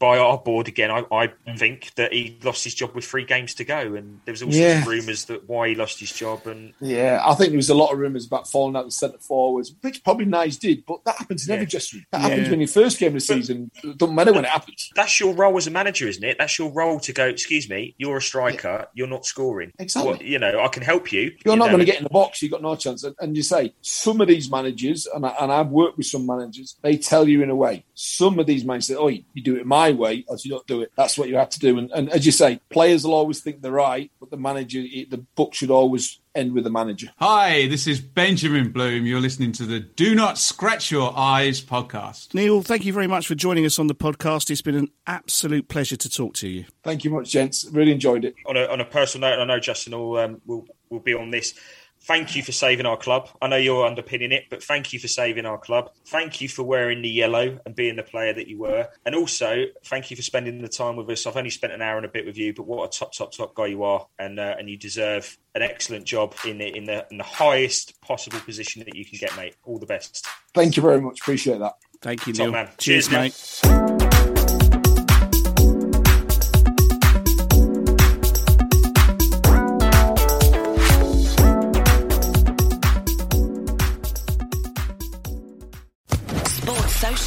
by our board again. I, I think that he lost his job with three games to go, and there was all Yeah. sorts of rumours that why he lost his job. And Yeah, I think there was a lot of rumours about falling out of the centre forwards, which probably Nice did, but that happens in every Yeah. dressing room. That Yeah. happens when you first game of the season. It doesn't matter when it happens. that's your role as a manager, isn't it? That's your role to go. Excuse me, you're a striker. You're not scoring. Exactly. What- you know, I can help you. You're you not going to get in the box. You've got no chance. And, and you say some of these managers, and, I, and I've worked with some managers, they tell you in a way. Some of these managers say, "Oh, you do it my way, or you don't do it." That's what you have to do. And, and as you say, players will always think they're right, but the manager, the book should always end with the manager. Hi, this is Benjamin Bloom. You're listening to the Do Not Scratch Your Eyes podcast. Neil, thank you very much for joining us on the podcast. It's been an absolute pleasure to talk to you. Thank you much, gents. Really enjoyed it. on a, on a personal note, I know Justin will um, will will be on this. Thank you for saving our club. I know you're underpinning it, but thank you for saving our club. Thank you for wearing the yellow and being the player that you were. And also, thank you for spending the time with us. I've only spent an hour and a bit with you, but what a top, top, top guy you are. And uh, and you deserve an excellent job in the, in, the, in the highest possible position that you can get, mate. All the best. Thank you very much. Appreciate that. Thank you, Top Neil. man. Cheers, Cheers, mate. Sports